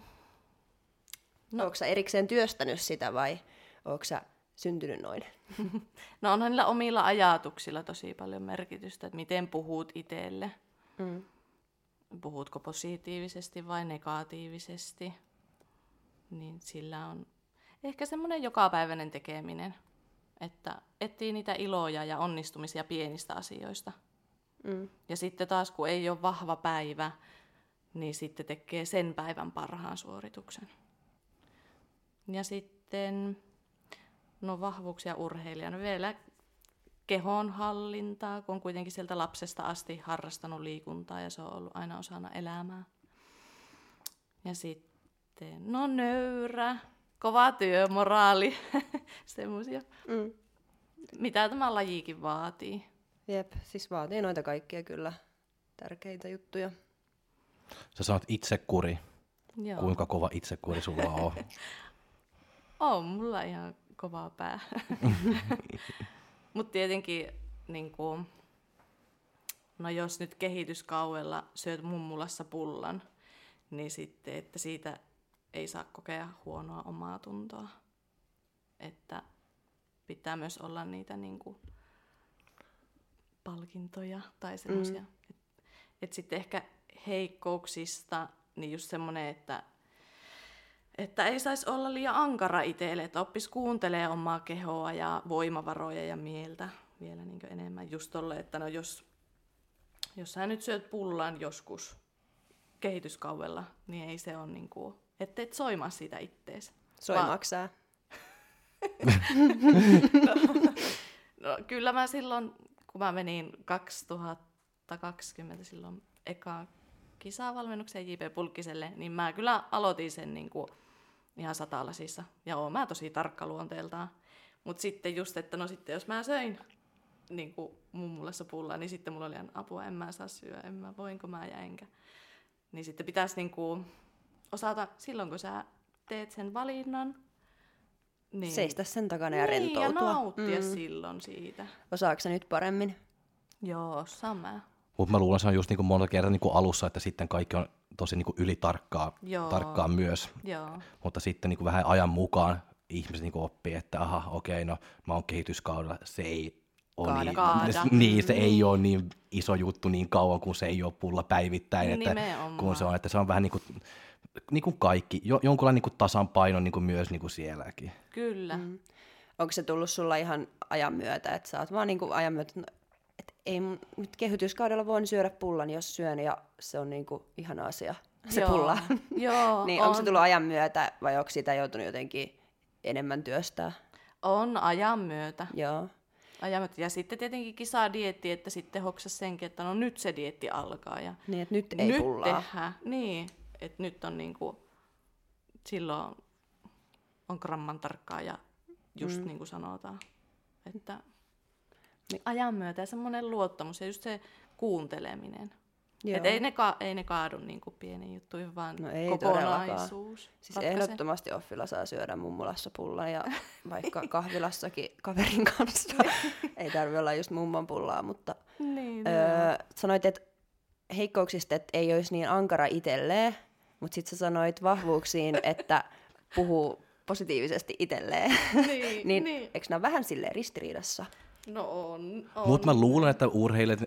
No. Onko sä erikseen työstänyt sitä vai onko sä syntynyt noin? no onhan niillä omilla ajatuksilla tosi paljon merkitystä, että miten puhut itselle. Mm. Puhutko positiivisesti vai negatiivisesti. Niin sillä on ehkä semmoinen jokapäiväinen tekeminen, että etsii niitä iloja ja onnistumisia pienistä asioista. Mm. Ja sitten taas, kun ei ole vahva päivä, niin sitten tekee sen päivän parhaan suorituksen. Ja sitten, no vahvuuksia urheilijana vielä kehon hallintaa, kun on kuitenkin sieltä lapsesta asti harrastanut liikuntaa ja se on ollut aina osana elämää. Ja sitten, no nöyrä, kova työmoraali, semmoisia, Mm. mitä tämä lajikin vaatii. Jep, siis vaatii noita kaikkia kyllä tärkeitä juttuja. Sä sanot itsekuri. Joo. Kuinka kova itsekuri sulla on? On mulla ihan kova pää. Mutta tietenkin, niin kuin, no jos nyt kehityskauella syöt mummulassa pullan, niin sitten, että siitä ei saa kokea huonoa omaa tuntoa. Että pitää myös olla niitä niin kuin, palkintoja tai semmoisia. Mm. Et, et sitten ehkä heikkouksista, niin just semmoinen, että, että ei saisi olla liian ankara itselle, että oppisi kuuntelee omaa kehoa ja voimavaroja ja mieltä vielä niin enemmän. Just tolle, että no jos, jos sä nyt syöt pullan joskus kehityskaudella, niin ei se ole niin kuin, että et soimaa siitä ittees. Soimaksää? no, no, kyllä mä silloin, kun mä menin 2020 silloin eka kisavalmennukseen JP Pulkkiselle, niin mä kyllä aloitin sen niin kuin ihan satalasissa. Ja oon mä tosi tarkka luonteeltaan. Mutta sitten just, että no sitten jos mä söin niin kuin mummulassa pullaa, niin sitten mulla oli apua, en mä saa syödä, en mä, voinko mä ja enkä. Niin sitten pitäisi niin kuin osata silloin, kun sä teet sen valinnan, niin. seistä sen takana ja niin, rentoutua. ja nauttia mm. silloin siitä. Osaako se nyt paremmin? Joo, sama. Mutta mä luulen, se on just niin kuin monta kertaa niin kuin alussa, että sitten kaikki on tosi niin kuin ylitarkkaa tarkkaa myös. Joo. Mutta sitten niin kuin vähän ajan mukaan ihmiset niin kuin oppii, että aha, okei, no mä oon kehityskaudella, se ei ole Kaada. niin, Kaada. niin, se ei Niin. ole niin iso juttu niin kauan, kun se ei ole pulla päivittäin. Että, Nimenomaan. kun se on, että se on vähän niin kuin, niin kuin kaikki, jo, jonkunlainen niin kuin tasanpaino niin kuin myös niin kuin sielläkin. Kyllä. Mm. Mm. Onko se tullut sulla ihan ajan myötä, että sä oot vaan niinku ajan myötä, no, ei nyt kehytyskaudella voin syödä pullan, jos syön, ja se on niinku ihana asia, se Joo. pulla. Joo, niin on, onko se tullut ajan myötä, vai onko sitä joutunut jotenkin enemmän työstää? on ajan myötä. Joo. ajan myötä. Ja sitten tietenkin kisaa dietti, että sitten hoksas senkin, että no nyt se dietti alkaa. Ja Niin, että nyt ei nyt pullaa. tehdään. Niin, että nyt on niinku, silloin on gramman tarkkaa ja just mm. niin kuin sanotaan. Että Niin. ajan myötä ja semmoinen luottamus ja just se kuunteleminen. Joo. Et ei, ne ka- ei ne kaadu niin kuin pieniin juttuihin, vaan No ei kokonaisuus. Siis ehdottomasti Offilla saa syödä mummulassa pullan ja vaikka kahvilassakin kaverin kanssa. ei tarvi olla just mummon pullaa, mutta Niin, öö, sanoit, että heikkouksista, että ei olisi niin ankara itselleen, mutta sitten sä sanoit vahvuuksiin, että puhuu positiivisesti itselleen. niin, niin, niin. eikö nämä vähän silleen ristiriidassa? No on, on. Mutta mä luulen, että urheilijat,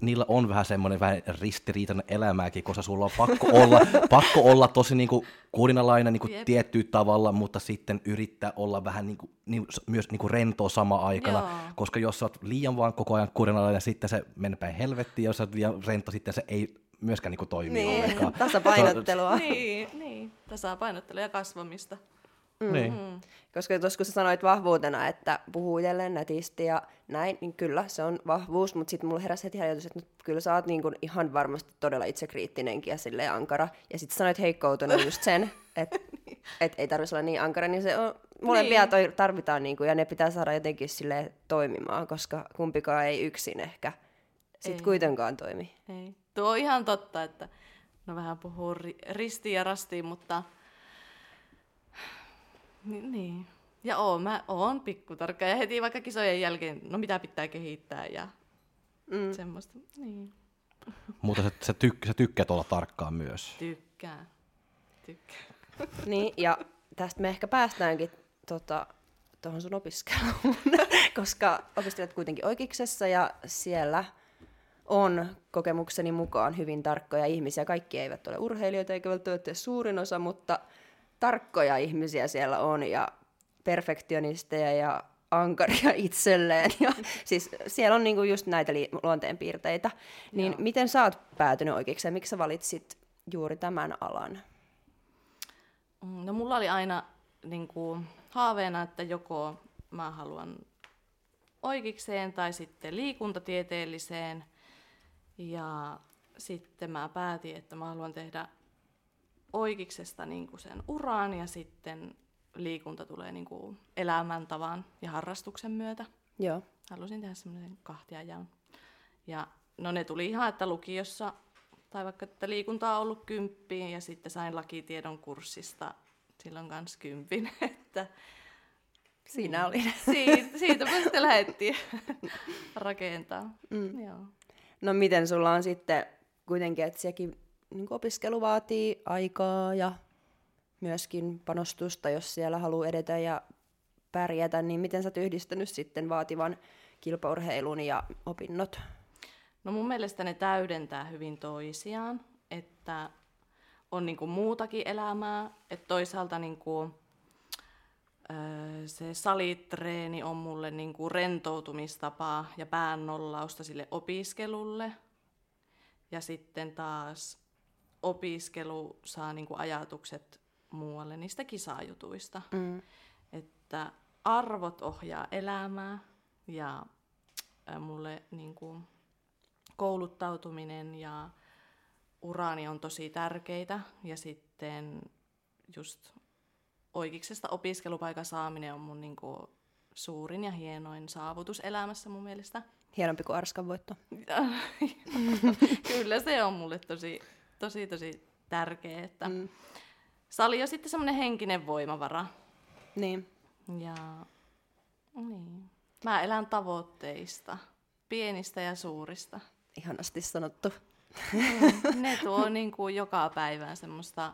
niillä on vähän semmoinen vähän ristiriitainen elämääkin, koska sulla on pakko olla, pakko olla tosi niinku kurinalainen niinku tiettyä tavalla, mutta sitten yrittää olla vähän niinku, niin, myös niinku rentoa sama aikana, Joo. koska jos sä oot liian vaan koko ajan kurinalainen, sitten se menee päin helvettiin, ja jos sä oot liian rento, sitten se ei myöskään niinku toimi Niin, ollenkaan. tasapainottelua. niin, niin, tasapainottelua ja kasvamista. Mm. Niin. Mm. Koska tuossa kun sä sanoit vahvuutena, että puhuu itselleen nätisti ja näin, niin kyllä se on vahvuus, mutta sitten mulla heräsi heti ajatus, että kyllä sä oot niin kuin ihan varmasti todella itsekriittinenkin ja silleen ankara. Ja sitten sanoit heikkoutena just sen, että et ei tarvitsisi olla niin ankara, niin se on, molempia Niin. toi tarvitaan niin kuin, ja ne pitää saada jotenkin sille toimimaan, koska kumpikaan ei yksin ehkä Ei. sitten kuitenkaan toimi. Ei. Tuo on ihan totta, että no vähän puhuu ri- ristiin ja rastiin, mutta Ni- niin. Ja oon, mä oon pikkutarkka ja heti vaikka kisojen jälkeen, no mitä pitää kehittää ja Mm. semmoista. Niin. Mutta sä, sä, tyk, sä tykkäät olla tarkkaan myös. Tykkään. Tykkään. Niin, ja tästä me ehkä päästäänkin tota, tuohon sun opiskeluun, koska opiskelet kuitenkin oikeuksessa ja siellä on kokemukseni mukaan hyvin tarkkoja ihmisiä. Kaikki eivät ole urheilijoita eikä välttämättä suurin osa, mutta tarkkoja ihmisiä siellä on ja perfektionisteja ja ankaria itselleen. Ja, siis siellä on niinku just näitä li- luonteenpiirteitä. Niin Joo. miten sä oot päätynyt oikeukseen? Miksi sä valitsit juuri tämän alan? No mulla oli aina niin kuin, haaveena, että joko mä haluan oikeikseen tai sitten liikuntatieteelliseen. Ja sitten mä päätin, että mä haluan tehdä oikeiksesta niin kuin sen uran ja sitten liikunta tulee niin kuin elämäntavan ja harrastuksen myötä. Joo. Halusin tehdä semmoisen kahtiajaon. Ja no ne tuli ihan, että lukiossa, tai vaikka että liikuntaa on ollut kymppiin, ja sitten sain lakitiedon kurssista silloin kanssa kympin, että Siinä oli. siitä, siitä me sitten lähdettiin rakentaa. Mm. Joo. No miten sulla on sitten kuitenkin, että sekin niin opiskelu vaatii aikaa ja myöskin panostusta, jos siellä haluaa edetä ja pärjätä, niin miten sä oot yhdistänyt sitten vaativan kilpaurheilun ja opinnot? No mun mielestä ne täydentää hyvin toisiaan, että on niinku muutakin elämää, että toisaalta niinku, öö, se salitreeni on mulle niinku rentoutumistapa ja päännollausta sille opiskelulle. Ja sitten taas opiskelu saa niinku ajatukset muualle niistä kisajutuista. Mm. Että arvot ohjaa elämää ja mulle niinku, kouluttautuminen ja uraani on tosi tärkeitä. Ja sitten just oikeiksesta opiskelupaikan saaminen on mun niinku, suurin ja hienoin saavutus elämässä mun mielestä. Hienompi kuin Arskan voitto. Kyllä se on mulle tosi, tosi, tosi tärkeä, että Mm. sali on sitten semmoinen henkinen voimavara. Niin. Ja niin. Mä elän tavoitteista, pienistä ja suurista. Ihanasti sanottu. Mm, ne tuo niin kuin joka päivään semmoista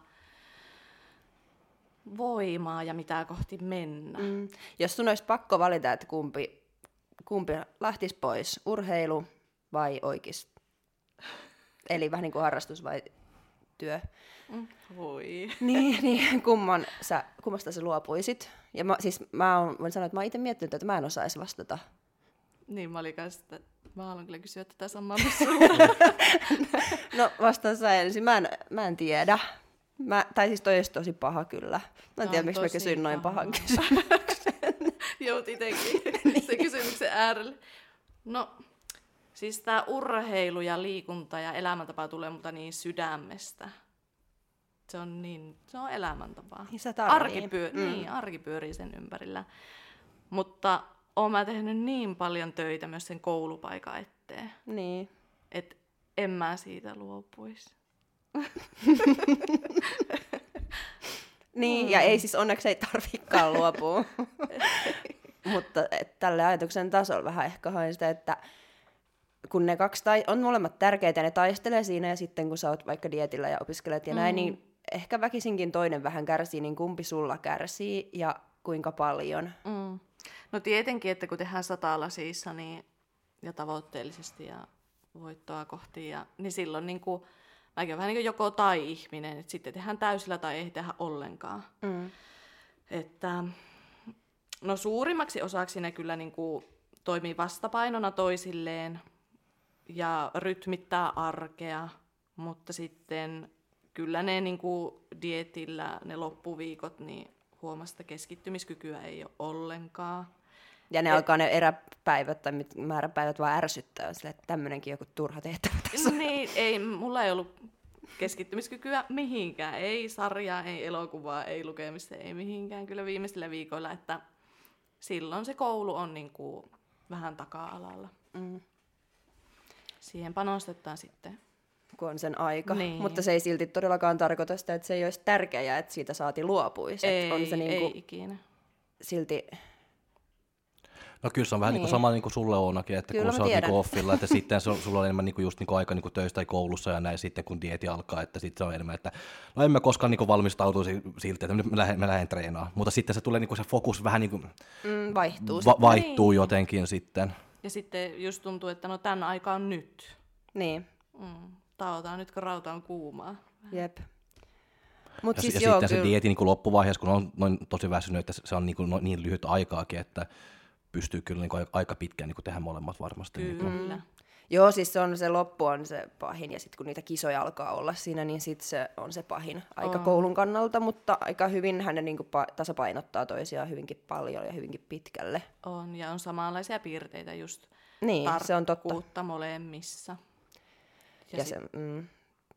voimaa ja mitä kohti mennä. Mm. Jos sun olisi pakko valita, että kumpi, kumpi lähtisi pois, urheilu vai oikeis? Eli vähän niin kuin harrastus vai työ. Mm. Voi. Niin, niin kumman sä, kummasta sä luopuisit? Ja mä, siis mä oon, voin sanoa, että mä oon itse miettinyt, että mä en osaisi vastata. Niin, mä olin kanssa, että mä haluan kyllä kysyä tätä samaa. No vastaan sä ensin. Mä en, mä en tiedä. Mä, tai siis toi olisi tosi paha kyllä. Mä en tiedä, miksi mä kysyin noin paha. pahan kysymyksen. Jout itekin se kysymyksen äärelle. No, siis tämä urheilu ja liikunta ja elämäntapa tulee multa niin sydämestä. Se on niin, se on elämäntapa. Niin tarvii. Arki, pyö- mm. niin, arki pyörii sen ympärillä. Mutta oon mä tehnyt niin paljon töitä myös sen koulupaikan eteen, Niin. että en mä siitä luopuisi. Niin, ja ei siis onneksi ei tarvikaan luopua. Mutta tälle ajatuksen tasolla vähän ehkä hain sitä, että kun ne kaksi tai- on molemmat tärkeitä ja ne taistelee siinä ja sitten kun sä oot vaikka dietillä ja opiskelet ja näin, Mm. niin ehkä väkisinkin toinen vähän kärsii, niin kumpi sulla kärsii ja kuinka paljon. Mm. No tietenkin, että kun tehdään satalasissa niin, ja tavoitteellisesti ja voittoa kohti, ja, niin silloin niin kuin, mäkin vähän niin kuin joko tai ihminen, että sitten tehdään täysillä tai ei tehdä ollenkaan. Mm. Että, no suurimmaksi osaksi ne kyllä niin kuin toimii vastapainona toisilleen ja rytmittää arkea, mutta sitten kyllä ne niin kuin dietillä ne loppuviikot, niin huomasta että keskittymiskykyä ei ole ollenkaan. Ja ne Et- alkaa ne eräpäivät tai määräpäivät vaan ärsyttää, sille, että tämmöinenkin joku turha tehtävä tässä. niin, ei, mulla ei ollut keskittymiskykyä mihinkään. Ei sarjaa, ei elokuvaa, ei lukemista, ei mihinkään kyllä viimeisillä viikoilla, että silloin se koulu on niin kuin vähän taka-alalla. Mm. Siihen panostetaan sitten. kun on sen aika. Niin. Mutta se ei silti todellakaan tarkoita sitä, että se ei olisi tärkeää että siitä saati luopuisi. Ei, Että on se niinku ei ikinä. silti, No kyllä se on vähän niin. Niin. kuin sama niin kuin sulle Oonakin, että Kyllä kun sä oot niin offilla, että sitten su- sulla on enemmän niin kuin just niin kuin aika niin kuin töistä tai koulussa ja näin sitten kun dieti alkaa, että sitten se on enemmän, että no en mä koskaan niin kuin valmistautu si- siltä, että mä lähden, mä lähden treenaamaan. Mutta sitten se tulee niin kuin se fokus vähän niin kuin mm, vaihtuu. va- Va- vaihtuu Niin. jotenkin sitten. Ja sitten just tuntuu, että no tämän aika on nyt. niin, Mm. Tauotaan nyt, kun rauta on kuumaa. jep. Mutta Ja, siis ja joo, sitten kyllä. se dieti niin kuin loppuvaiheessa, kun on noin tosi väsynyt, että se on niin, kuin, no, niin lyhyt aikaakin, että pystyy kyllä niin kuin aika pitkään niin kuin tehdä molemmat varmasti. Niin kuin. Joo, siis se on se loppu on se pahin ja sitten kun niitä kisoja alkaa olla siinä, niin sitten se on se pahin aika On. koulun kannalta, mutta aika hyvin hän niinku pa- tasapainottaa toisiaan hyvinkin paljon ja hyvinkin pitkälle. On, ja on samanlaisia piirteitä just Niin, se on totta. molemmissa. Ja, Ja ja se, mm,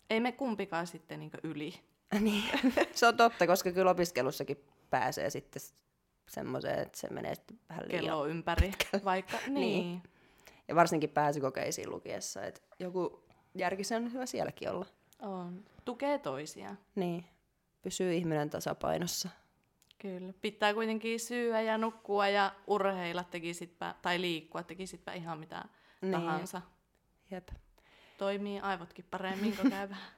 ei me kumpikaan sitten niin yli. niin. se on totta, koska kyllä opiskelussakin pääsee sitten semmoiseen, että se menee sitten vähän liian. kello ympäri. Vaikka, niin. Niin. Ja varsinkin pääsykokeisiin lukiessa, että joku järkisen on hyvä sielläkin olla. On. Tukee toisiaan. Niin, pysyy ihminen tasapainossa. Kyllä. Pitää kuitenkin syödä ja nukkua ja urheilla tekisitpä, tai liikkua, tekisitpä ihan mitä Niin. niin. tahansa. Jep. Toimii aivotkin paremmin, kun käy vähän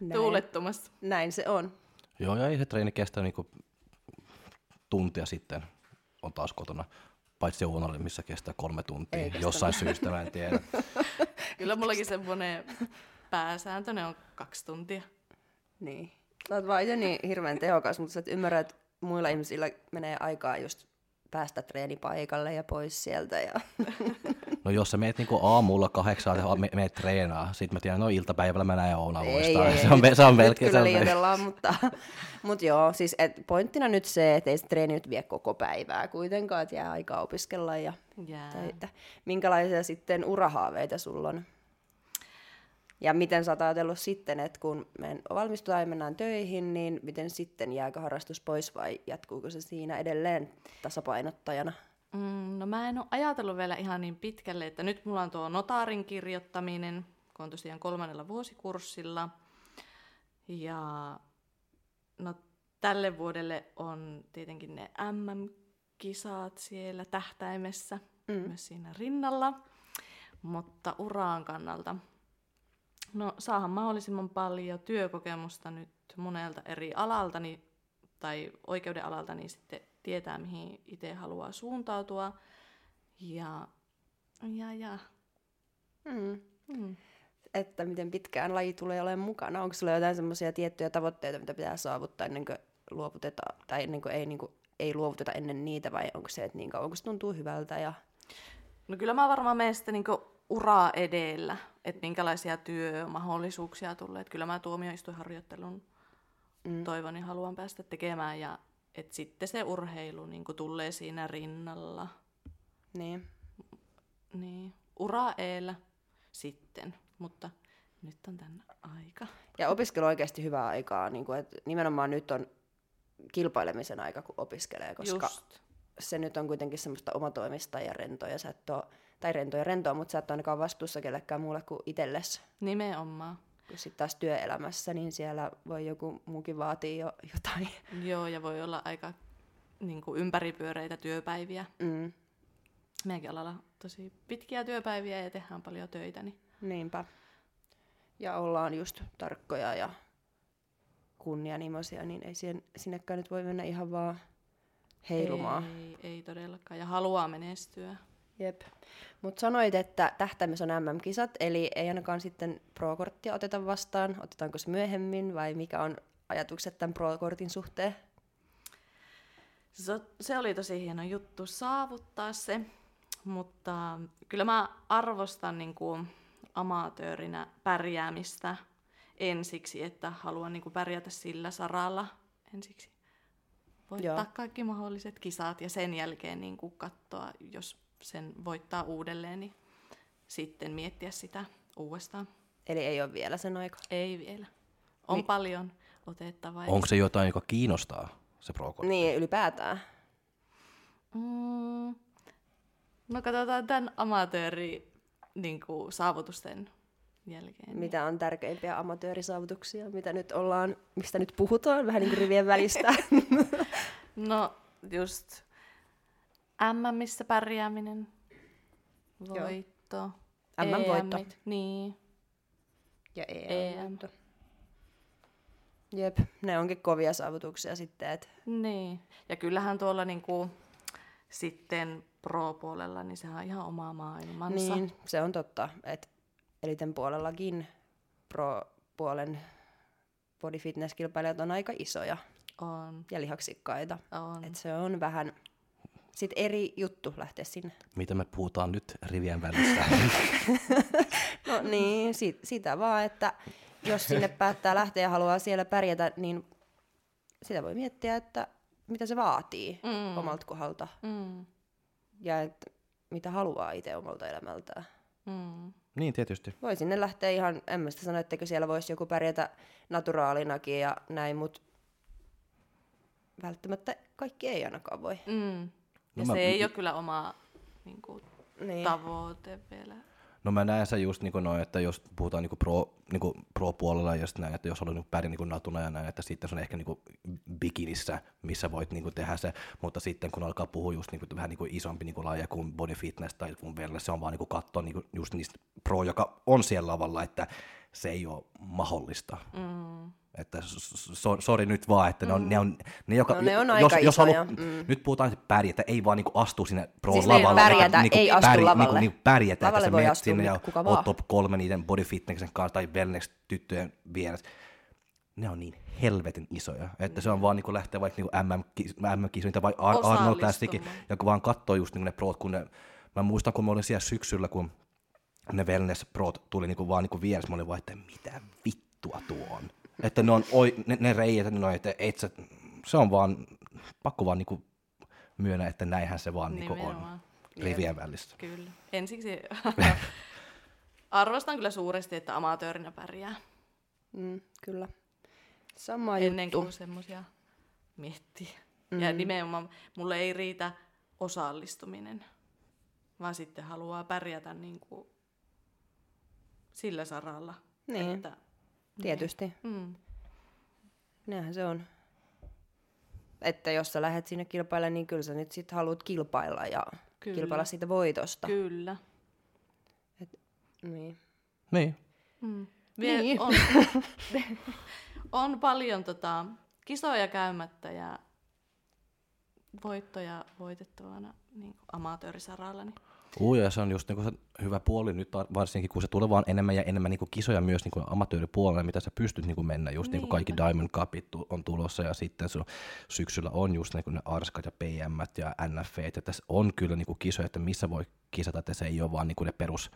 Näin. tuulettomassa. Näin se on. Joo, ja ei se treeni kestä niin kuin tuntia sitten, on taas kotona paitsi Ounalle, missä kestää kolme tuntia. Ei kestä. Jossain syystä, mä en tiedä. Kyllä mullakin semmoinen pääsääntöinen on kaksi tuntia. Niin. Sä oot vaan itse niin hirveän tehokas, mutta sä et ymmärrä, että muilla ihmisillä menee aikaa just päästä treenipaikalle ja pois sieltä. Ja... No jos sä meet niinku aamulla kahdeksaa ja me- meet treenaa, sit mä tiedän, no iltapäivällä mä näen Ouna uudestaan. se on, nyt- se on melkein kyllä liioitellaan, mutta, mutta joo, siis et pointtina nyt se, että ei se treeni nyt vie koko päivää kuitenkaan, että jää aikaa opiskella ja Jää. töitä. Minkälaisia sitten urahaaveita sulla on? Ja miten sä oot ajatellut sitten, että kun me valmistutaan ja mennään töihin, niin miten sitten jääkö harrastus pois vai jatkuuko se siinä edelleen tasapainottajana? Mm, no mä en ole ajatellut vielä ihan niin pitkälle, että nyt mulla on tuo notaarin kirjoittaminen, kun on tosiaan kolmannella vuosikurssilla. Ja no tälle vuodelle on tietenkin ne MM-kisat siellä tähtäimessä, mm. myös siinä rinnalla. Mutta uraan kannalta, no saahan mahdollisimman paljon työkokemusta nyt monelta eri alalta, tai oikeuden alalta, niin sitten tietää, mihin itse haluaa suuntautua. Ja, ja, ja. Mm. Mm. Että miten pitkään laji tulee olemaan mukana? Onko sulla jotain semmoisia tiettyjä tavoitteita, mitä pitää saavuttaa ennen kuin luovutetaan, tai ennen kuin ei, niin kuin, ei luovuteta ennen niitä, vai onko se, että niin kauan kun se tuntuu hyvältä ja No kyllä mä varmaan menen sitten niinku uraa edellä, että minkälaisia työmahdollisuuksia tulee. Et kyllä mä tuomioistuinharjoittelun mm. toivon ja haluan päästä tekemään ja että sitten se urheilu niinku tulee siinä rinnalla. niin. Niin, ura eellä sitten, mutta nyt on tänne aika. Ja opiskelu on oikeasti hyvää aikaa, niin kuin, että nimenomaan nyt on kilpailemisen aika, kun opiskelee, koska Just. se nyt on kuitenkin semmoista omatoimista ja rentoa, ja sä et oo, tai rentoa ja rentoa, mutta sä et ole ainakaan vastuussa kellekään muulle kuin itsellesi. Nimenomaan. Kun sitten taas työelämässä, niin siellä voi joku muukin vaatii jo jotain. Joo, ja voi olla aika niin kuin ympäripyöreitä työpäiviä. Mm, Meidänkin alalla tosi pitkiä työpäiviä ja tehdään paljon töitä, niin niinpä. Ja ollaan just tarkkoja ja kunnianhimoisia, niin ei siihen, sinnekään nyt voi mennä ihan vaan heilumaan. Ei, ei todellakaan. Ja haluaa menestyä. Jep. Mutta sanoit, että tähtäimessä on MM-kisat, eli ei ainakaan sitten pro-korttia oteta vastaan. Otetaanko se myöhemmin vai mikä on ajatukset tämän pro-kortin suhteen? Se, se oli tosi hieno juttu saavuttaa se, mutta kyllä mä arvostan niin kuin amatöörinä pärjäämistä ensiksi, että haluan niin kuin pärjätä sillä saralla ensiksi. Voittaa Joo. kaikki mahdolliset kisat ja sen jälkeen niin kuin katsoa, jos sen voittaa uudelleen, niin sitten miettiä sitä uudestaan. Eli ei ole vielä sen aika. Ei vielä. On Mi- paljon otettavaa. Onko se jotain, joka kiinnostaa, se pro Niin, ylipäätään. Mm, no katsotaan tämän amatööri niin kuin, saavutusten jälkeen. Mitä on tärkeimpiä amatöörisaavutuksia, mitä nyt ollaan, mistä nyt puhutaan, vähän niin kuin rivien välistä. No just MMissä pärjääminen, voitto, MM-voitto. EMit, Niin, ja EM. Jep, ne onkin kovia saavutuksia sitten, että niin. Ja kyllähän tuolla niin kuin, sitten pro-puolella, niin sehän on ihan oma maailmansa. niin, se on totta, että eliten puolellakin pro-puolen body fitness-kilpailijat on aika isoja On, ja lihaksikkaita. on. Et se on vähän sit eri juttu lähteä sinne. Mitä me puhutaan nyt rivien välissä? No niin, si- sitä vaan, että jos sinne päättää lähteä ja haluaa siellä pärjätä, niin sitä voi miettiä, että mitä se vaatii Mm. mm. omalta kohdalta Mm, ja että mitä haluaa itse omalta elämältään. mm. niin, tietysti. Voi sinne lähteä ihan, en mä sitä sano, etteikö siellä voisi joku pärjätä naturaalinakin ja näin, mutta välttämättä kaikki ei ainakaan voi. Mm. No Ja mä- se ei ole kyllä oma niin kuin, Niin. tavoite vielä. No mä näen sen just niin kuin noin, että jos puhutaan niin pro, niin pro-puolella ja just näin, että jos haluaa niin pärjää niin natuna ja näin, että sitten se on ehkä niin bikinissä, missä voit niin kuin tehdä se, mutta sitten kun alkaa puhua just niin kuin, vähän niin kuin isompi niin kuin lajeja kuin body fitness tai mun wellness, se on vaan niin kuin katsoa niin kuin just niistä pro, joka on siellä lavalla, että se ei ole mahdollista. Mm. Että so, sori nyt vaan, että mm. ne on, ne on, ne, joka, No ne on jos, aika jos halu, isoja, mm. Nyt puhutaan että pärjätä, ei vaan niinku astu sinne pro Siis lavalle. pärjätä, niinku ei astu pärj- lavalle. Niinku, niinku pärjätä, Lavalle että sä voi menet astua sinne ja kuka oot top kolme niiden body fitnessin kanssa tai wellness-tyttöjen vieressä. Ne on niin helvetin isoja, että se on vaan niinku lähteä vaikka niinku MM-kisoihin vai Ar- Arnold Classicin, ja kun vaan katsoo just niinku ne prot, kun ne, mä muistan kun mä olin siellä syksyllä, kun ne wellness prot tuli niinku vaan niinku vieressä, mä olin vaan, että mitä vittua tuo on. Että ne on oi, ne, ne reijät, ne on, että et sä, se on vaan, pakko vaan niinku myönnä, että näinhän se vaan niinku on rivien välissä. Kyllä. Ensiksi arvostan kyllä suuresti, että amatöörinä pärjää. Mm, kyllä. Sama Ennen juttu. kuin semmoisia miettii. Mm. Ja nimenomaan mulle ei riitä osallistuminen, vaan sitten haluaa pärjätä niin kuin sillä saralla. Niin. Että, Tietysti. mm, Näinhän se on. Että jos sä lähdet sinne kilpailemaan, niin kyllä sä nyt sit haluat kilpailla ja Kyllä. kilpailla siitä voitosta. kyllä. Niin. Niin. Mm. Vie, Niin. on, on paljon tota, kisoja käymättä ja voittoja voitettavana niin amatöörisaralla. Niin Uu, ja se on just niinku se hyvä puoli nyt varsinkin, kun se tulee vaan enemmän ja enemmän niinku kisoja myös niinku amatööripuolelle, mitä sä pystyt niinku mennä, just niinku kaikki Diamond Cupit tu- on tulossa ja sitten sun syksyllä on just niinku ne Arskat ja PM ja NF, ja tässä on kyllä niinku kisoja, että missä voi kisata, että se ei ole vaan niinku ne perus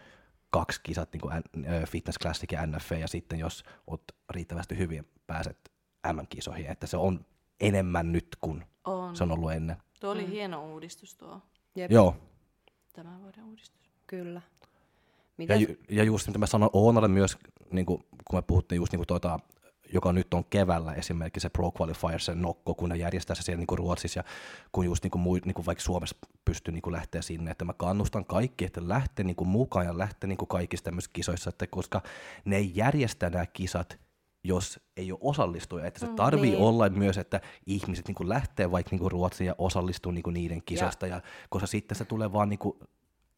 kaksi kisat, niinku N- ö, Fitness Classic ja NF, ja sitten jos oot riittävästi hyvin, pääset M-kisoihin, että se on enemmän nyt kuin on. se on ollut ennen. Tuo oli hieno uudistus tuo. Jep, Joo, tämän vuoden uudistus. kyllä. Ja, Mitä? ju, ja just mitä mä sanon Oonalle myös, niin kuin, kun me puhuttiin just niin kuin tuota, joka nyt on keväällä esimerkiksi se Pro Qualifier, se nokko, kun ne järjestää se siellä niin kuin Ruotsissa ja kun just niin kuin, mui, niin kuin vaikka Suomessa pystyy niin kuin lähteä sinne, että mä kannustan kaikki, että lähtee niin kuin mukaan ja lähtee niin kuin kaikissa tämmöisissä kisoissa, että koska ne ei järjestä nämä kisat, jos ei ole osallistuja, että se tarvii niin. olla myös, että ihmiset niin kuin lähtee vaikka niin kuin Ruotsiin ja osallistuu niin kuin niiden kisoista, ja. koska sitten se tulee vaan niin kuin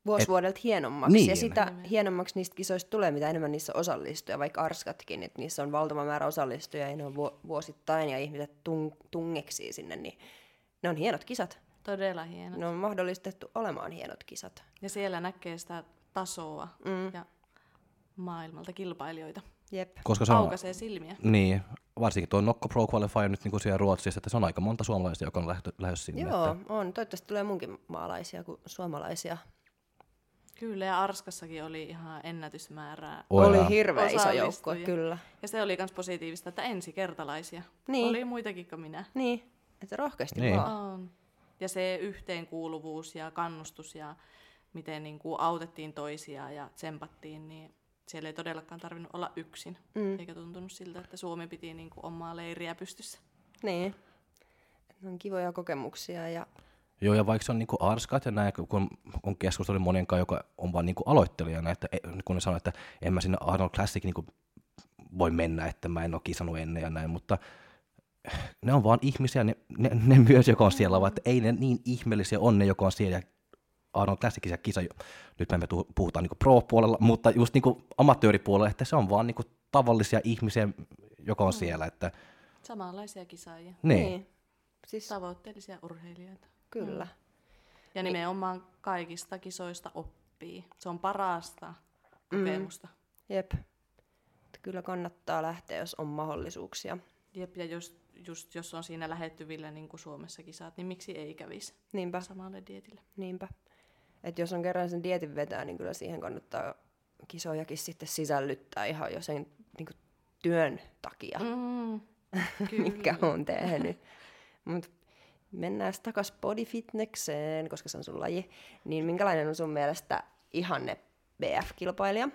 Vuosi et- vuodelta hienommaksi. Niin. Ja sitä hienommaksi niistä kisoista tulee, mitä enemmän niissä osallistuja, vaikka arskatkin, että niissä on valtava määrä osallistujia ja ne on vu- vuosittain ja ihmiset tung- tungeksii sinne, niin ne on hienot kisat. Todella hieno. Ne on mahdollistettu olemaan hienot kisat. Ja siellä näkee sitä tasoa mm. ja maailmalta kilpailijoita. Jep. koska se on, Aukaisee silmiä. Niin, varsinkin tuo Nokko Pro Qualifier nyt niin siellä Ruotsissa, että se on aika monta suomalaista, joka on lähtö, lähes sinne. Joo, Että, on. Toivottavasti tulee munkin maalaisia kuin suomalaisia. Kyllä, ja Arskassakin oli ihan ennätysmäärää. Oi, Oli hirveä iso joukko, kyllä. Ja se oli myös positiivista, että ensikertalaisia. Niin. Oli muitakin kuin minä. Niin, että rohkeasti Niin. vaan. On. Ja se yhteenkuuluvuus ja kannustus ja miten niin kuin autettiin toisiaan ja tsempattiin, niin siellä ei todellakaan tarvinnut olla yksin. Mm. Eikä tuntunut siltä, että Suomi piti niin kuin omaa leiriä pystyssä. Niin. Et ne on kivoja kokemuksia ja Joo, ja vaikka se on niinku arskat ja näin, kun on keskustellut monien kanssa, joka on vaan niinku aloittelijana, että e- kun ne sanoo, että en mä sinne Arnold Classic niinku voi mennä, että mä en ole kisannut ennen ja näin, mutta ne on vaan ihmisiä, ne, ne, ne myös, joka on siellä, vaan että ei ne niin ihmeellisiä on ne, joka on siellä. Arnold Classicissa kisa, nyt me puhutaan niinku pro-puolella, mutta just niinku amatööripuolella, että se on vaan niinku tavallisia ihmisiä, joka on siellä, että Samanlaisia kisaajia. niin. niin. Siis Tavoitteellisia urheilijoita. kyllä. Ja nimenomaan kaikista kisoista oppii. Se on parasta kokemusta. Jep. Että kyllä kannattaa lähteä, jos on mahdollisuuksia. Jep, ja just, just jos on siinä lähettyvillä niin kuin Suomessa kisat, niin miksi ei kävisi Niinpä, samalle dietille? niinpä. Et jos on kerran sen dietin vetää, niin kyllä siihen kannattaa kisojakin sitten sisällyttää ihan jo sen niin kuin, työn takia, Mm, mikä on tehnyt. Mut mennään takas body fitnekseen, koska se on sun laji. Niin minkälainen on sun mielestä ihanne BF-kilpailija?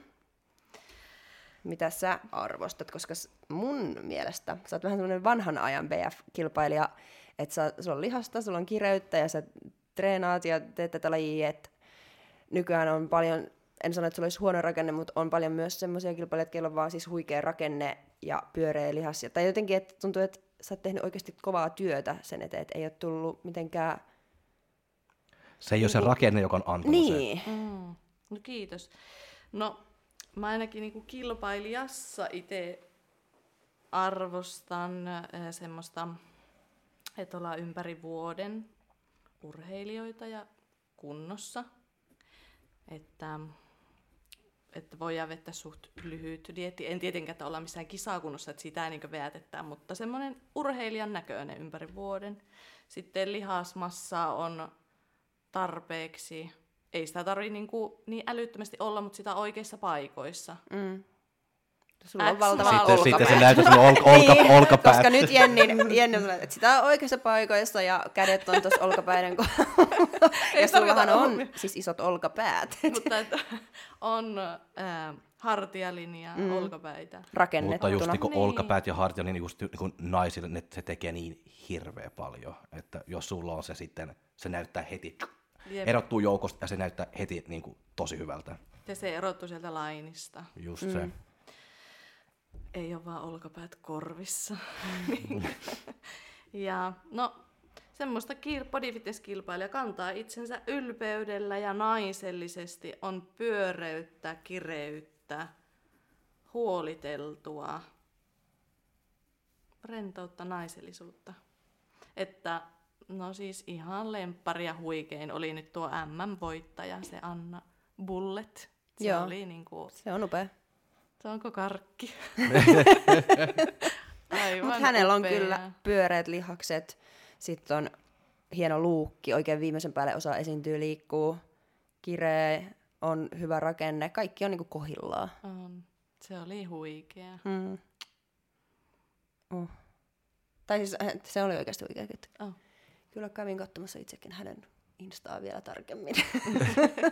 Mitä sä arvostat? Koska mun mielestä sä oot vähän semmoinen vanhan ajan BF-kilpailija, että sulla on lihasta, sulla on kireyttä ja sä treenaat ja teet tätä lajia, että nykyään on paljon, en sano, että sulla olisi huono rakenne, mutta on paljon myös semmoisia kilpailijoita, joilla on vaan siis huikea rakenne ja pyöreä lihas. Ja- Tai jotenkin, että tuntuu, että sä oot tehnyt oikeasti kovaa työtä sen eteen, että ei ole tullut mitenkään... Se ei ole se rakenne, joka on antanut Niin. Mm. No kiitos. No mä ainakin niinku kilpailijassa itse arvostan äh, semmoista, että ollaan ympäri vuoden urheilijoita ja kunnossa. Että, että voidaan vetää suht lyhyt dieetti. En tietenkään, että ollaan missään kisakunnossa, että sitä ei niin veätetään, mutta semmoinen urheilijan näköinen ympäri vuoden. Sitten lihasmassa on tarpeeksi. Ei sitä tarvitse niin, niin älyttömästi olla, mutta sitä oikeissa paikoissa. Mm. Sulla on valtava Sitten, olkapää. sitten se näyttää sun olka, olka, Niin, olkapää. Koska nyt Jenni, Jenni on että sitä on oikeassa paikoissa ja kädet on tuossa olkapäiden kohdalla. Ja sullahan on siis isot olkapäät mutta että on ää, hartialinja, mm. olkapäitä. Mutta rakennettuna. just niinku Niin. olkapäät ja hartia, niin just niinku naisille ne, se tekee niin hirveä paljon, että jos sulla on se sitten, se näyttää heti, Jep. erottuu joukosta ja se näyttää heti niinku tosi hyvältä. Ja se erottuu sieltä lainista. Just mm. se. Ei ole vaan olkapäät korvissa. ja no, semmoista kil- bodyfitness-kilpailija kantaa itsensä ylpeydellä ja naisellisesti on pyöreyttä, kireyttä, huoliteltua, rentoutta, naisellisuutta. Että no siis ihan lemppari ja huikein oli nyt tuo MM-voittaja, se Anna Bullet. Se Joo. oli niinku, Se on upea. Se onko karkki? Mutta hänellä on upea. kyllä pyöreät lihakset, sitten on hieno luukki, oikein viimeisen päälle osaa esiintyä, liikkuu, kireä, on hyvä rakenne, kaikki on niinku kohillaan. On. Se oli huikea. Mm. Uh. Tai siis äh, se oli oikeasti. Että Oh. kyllä kävin katsomassa itsekin hänen Instaa vielä tarkemmin.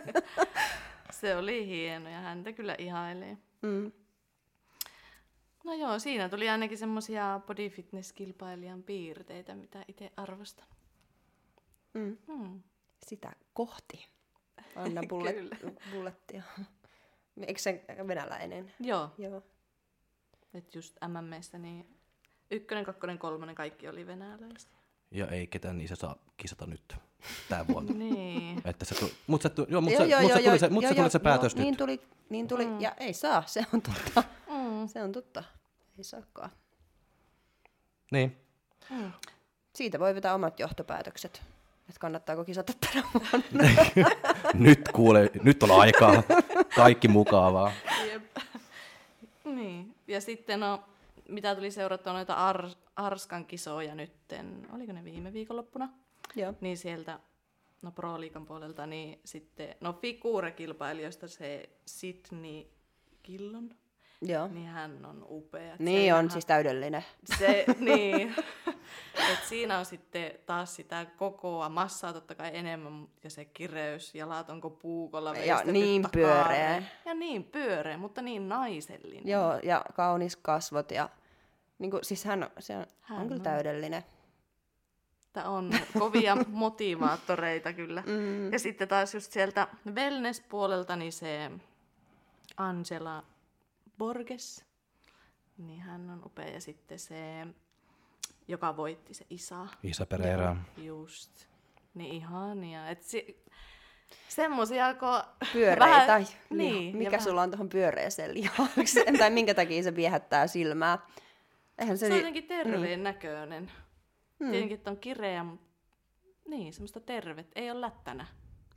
Se oli hieno ja häntä kyllä ihailee. mm. No joo, siinä tuli ainakin semmoisia body fitness-kilpailijan piirteitä, mitä itse arvostan. Mm. Hmm. Sitä kohti. Anna bullet, bullettia. Eikö se venäläinen? Joo, Joo. että just MMstä niin ykkönen, kakkonen, kolmonen, kaikki oli venäläisiä. Ja ei ketään niissä saa kisata nyt tää vuonna. niin. että se tuli, mut se, tuli, joo, mut Joo, se, joo, mut se joo, tuli se, joo, se, joo, päätös Niin nyt. tuli, niin tuli. Mm. Ja ei saa, se on totta. Mm. Se on totta. Ei saakaan. Niin. Mm. Siitä voi vetää omat johtopäätökset. Että kannattaako kisata tänä vuonna. nyt kuule, nyt on aikaa. Kaikki mukavaa. Jep. niin. Ja sitten no, mitä tuli seurattua noita Ar- Arskan kisoja nytten, oliko ne viime viikonloppuna? Joo. Niin sieltä, no Pro-liikan puolelta, niin sitten, no figuure-kilpailijoista se Sydney Killon, Joo. niin hän on upea. Et Niin on siinähän- siis täydellinen. Se, niin. Et siinä on sitten taas sitä kokoa, massaa totta kai enemmän, ja se kireys, jalat onko puukolla Ja niin takareen. pyöreä. Ja niin pyöreä, mutta niin naisellinen. Joo, ja kaunis kasvot ja niin kuin, siis hän, on- se on, Hän on kyllä on. täydellinen. Että on kovia motivaattoreita kyllä. Mm. Ja sitten taas just sieltä wellness-puolelta, niin se Angela Borges, niin hän on upea. Ja sitten se, joka voitti se Isa. Isa Pereira. Just. Niin ihania. Et si- semmosia, kun... Pyöreitä. Vähän- Niin, niin, Mikä vähän- sulla on tuohon pyöreäseen lihakseen? tai minkä takia se viehättää silmää? Eihän se, Se on jotenkin terveen näköinen. Hmm. Tietenkin, että on kireä, mutta niin, semmoista tervet. Ei ole lättänä.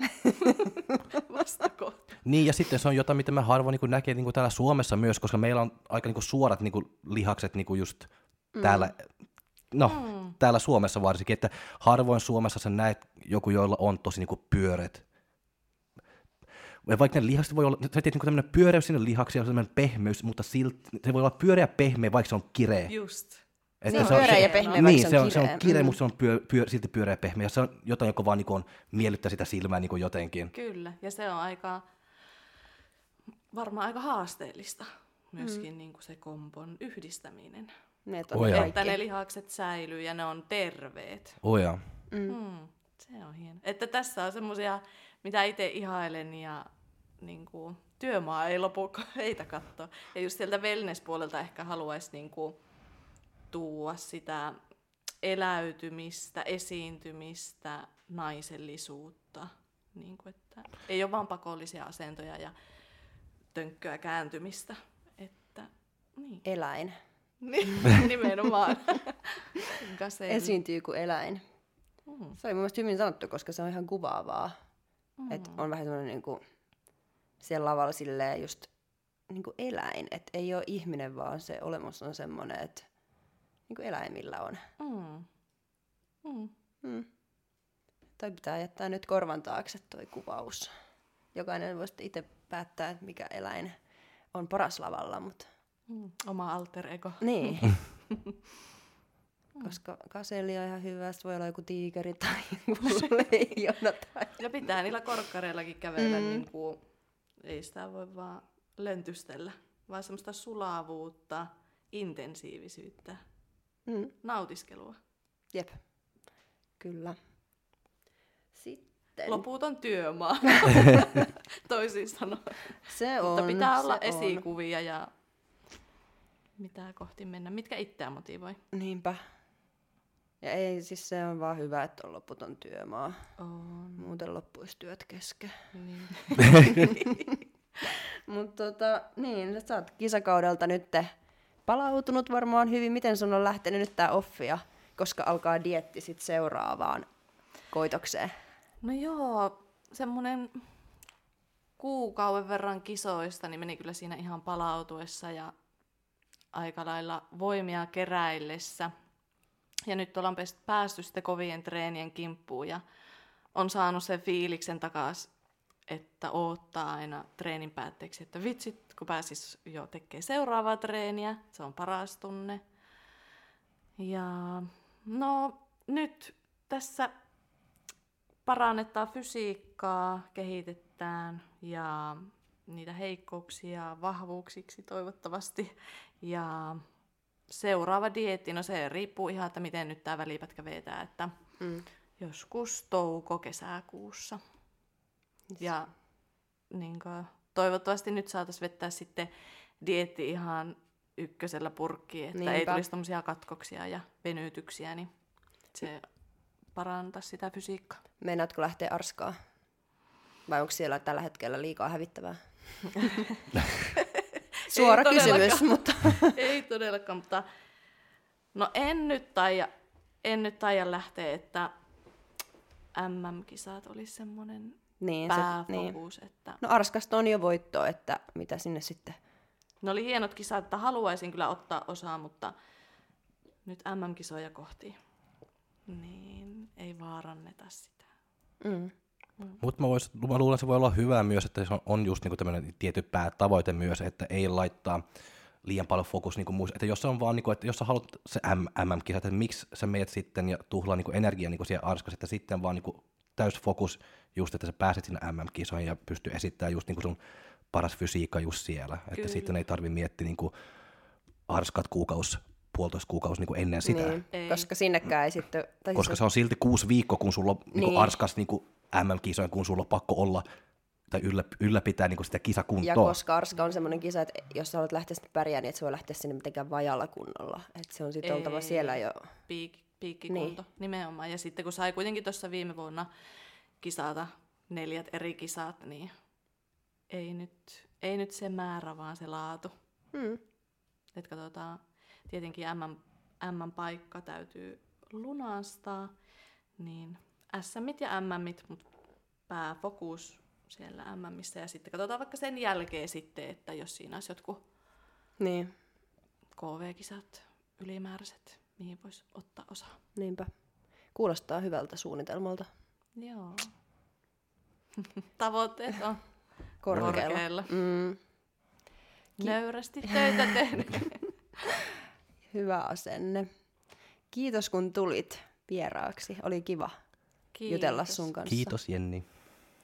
Vastakohta. Niin, ja sitten se on jotain, mitä mä harvoin niin näkee niin täällä Suomessa myös, koska meillä on aika niin suorat niin lihakset niin just täällä, no, Mm. täällä Suomessa varsinkin, että harvoin Suomessa sä näet joku, joilla on tosi niin pyöreät. Ja vaikka ne lihakset voi olla, sä tiedät, niin tämmöinen pyöreys sinne lihaksi ja semmoinen pehmeys, mutta silti, se voi olla pyöreä pehmeä, vaikka se on kireä. Just. Niin, pyöreä ja pehmeä, niin, se on se on, se kireä. on Mm. mutta se on pyö, pyö, silti pyöreä ja pehmeä. Ja se on jotain, joka vaan niin on, miellyttää sitä silmää niin jotenkin. Kyllä. Ja se on aika, varmaan aika haasteellista myöskin mm. niin kuin se kompon yhdistäminen. Ne on kaikki. Että ne lihakset säilyy ja ne on terveet. Oh ja. Mm. Mm, se on hieno. Että tässä on semmoisia, mitä itse ihailen ja niin kuin, työmaa ei lopu heitä katsoa. Ja just sieltä wellness-puolelta ehkä haluaisi niin kuin, tuua sitä eläytymistä, esiintymistä, naisellisuutta. Niin kuin, että ei ole vain pakollisia asentoja ja tönkköä kääntymistä. Että, niin. Eläin. Niin, nimenomaan. Esiintyy kuin eläin. Mm. Se oli mun mielestä hyvin sanottu, koska se on ihan kuvaavaa. Mm. Että on vähän semmoinen niinku, siellä lavalla silleen just niinku eläin. Että ei ole ihminen, vaan se olemus on semmoinen, että niinku eläimillä on. Mm. Mm. Mm. Toi pitää jättää nyt korvan taakse toi kuvaus. Jokainen voi itse päättää, että mikä eläin on paras lavalla, mutta Mm. Oma alter ego. niin. Koska kaselli on ihan hyvä, sit voi olla joku tiikeri tai joku leijona tai... Ja pitää niillä korkkareillakin kävellä, mm. niin kuin, ei sitä voi vaan löntystellä, vaan semmoista sulavuutta, intensiivisyyttä, Mm. nautiskelua. Jep, kyllä. Sitten. Loputon työmaa, toisin sanoen. Se on, Mutta pitää olla se on. esikuvia ja mitä kohti mennä, mitkä itseä motivoi. Niinpä. Ja ei, siis se on vaan hyvä, että on loputon työmaa. On. Muuten loppuisi työt kesken. Niin. Mutta tota, niin, sä oot kisakaudelta nyt palautunut varmaan hyvin. Miten sun on lähtenyt nyt tää offia, koska alkaa dietti sit seuraavaan koitokseen? No joo, semmoinen kuukauden verran kisoista niin meni kyllä siinä ihan palautuessa ja aika lailla voimia keräillessä. Ja nyt ollaan päästy sitten kovien treenien kimppuun ja on saanut sen fiiliksen takas, että odottaa aina treenin päätteeksi, että vitsit, kun pääsis jo tekemään seuraavaa treeniä, se on paras tunne. Ja no nyt tässä parannetaan fysiikkaa, kehitetään ja niitä heikkouksia vahvuuksiksi toivottavasti. Ja seuraava dieetti, no se riippuu ihan, että miten nyt tämä välipätkä vetää, että Mm. joskus touko-kesäkuussa. Ja niin kuin, toivottavasti nyt saataisiin vettää sitten dieetti ihan ykkösellä purkkiin, että ei Niinpä. tulisi tämmöisiä katkoksia ja venytyksiä, niin se parantaa sitä fysiikkaa. Meinaatko lähteä arskaa? Vai onko siellä tällä hetkellä liikaa hävittävää? Suora Ei kysymys, mutta... Ei todellakaan, mutta no en nyt taida, en nyt taida lähteä, että MM-kisat olisi semmoinen niin, se, niin. pääfokus, että No Arskasta on jo voitto, että mitä sinne sitten? ne oli hienot kisat, että haluaisin kyllä ottaa osaa, mutta nyt MM-kisoja kohti, niin ei vaaranneta sitä. Mm. Mutta mä, vois, mä luulen, että se voi olla hyvä myös, että se on, on just niinku tämmöinen tietty päätavoite myös, että ei laittaa liian paljon fokus niinku muissa. Että jos se on vaan, niinku, että jos sä haluat se MM-kisa, että miksi sä meet sitten ja tuhlaa niinku energiaa niinku siihen arskas, että sitten vaan niinku täys fokus just, että sä pääset sinne MM-kisoihin ja pystyy esittämään just niinku sun paras fysiikka just siellä. Että Kyllä. sitten ei tarvi miettiä niinku arskat kuukaus, puolitoista kuukausi niinku ennen sitä. Niin, Ei. koska sinnekään ei sitten... Tai Koska siis se on silti kuusi viikkoa, kun sulla on niin. Niin. arskas niin MM-kisoja, kun sulla on pakko olla tai yllä, ylläpitää niin sitä Ja kisakuntoa. koska Arska on semmoinen kisa, että jos sä haluat lähteä sinne pärjää, niin et sä voi lähteä sinne mitenkään vajalla kunnolla. Että se on sitten oltava siellä jo. Piik, piikkikunto niin. nimenomaan. Ja sitten kun sai kuitenkin tuossa viime vuonna kisata neljät eri kisat, niin ei nyt, ei nyt se määrä, vaan se laatu. Hmm. Et katsotaan, tietenkin MM, M-paikka täytyy lunastaa, niin SMit ja MMit, mutta pääfokus siellä MMissä. Ja sitten katsotaan vaikka sen jälkeen sitten, että jos siinä olisi jotkut Niin, KV-kisat ylimääräiset, mihin voisi ottaa osaa. niinpä. Kuulostaa hyvältä suunnitelmalta. Joo. Tavoitteet on Korkealla. korkealla. Mm, Nöyrästi töitä hyvä asenne. Kiitos kun tulit vieraaksi. Oli kiva jutella sun kanssa. Kiitos Jenni.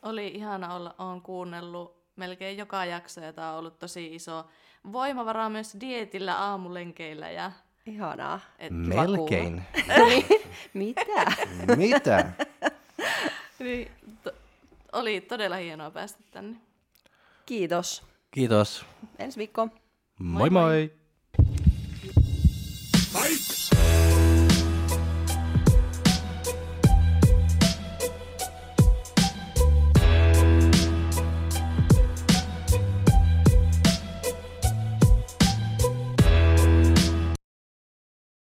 Oli ihana olla, on kuunnellut melkein joka jakso ja tämä on ollut tosi iso voimavara myös dietillä aamulenkeillä ja Ihanaa. et, Melkein. Mitä? Mitä? Niin, to, oli todella hienoa päästä tänne. Kiitos. Kiitos. Ensi viikko. Moi moi. moi. moi.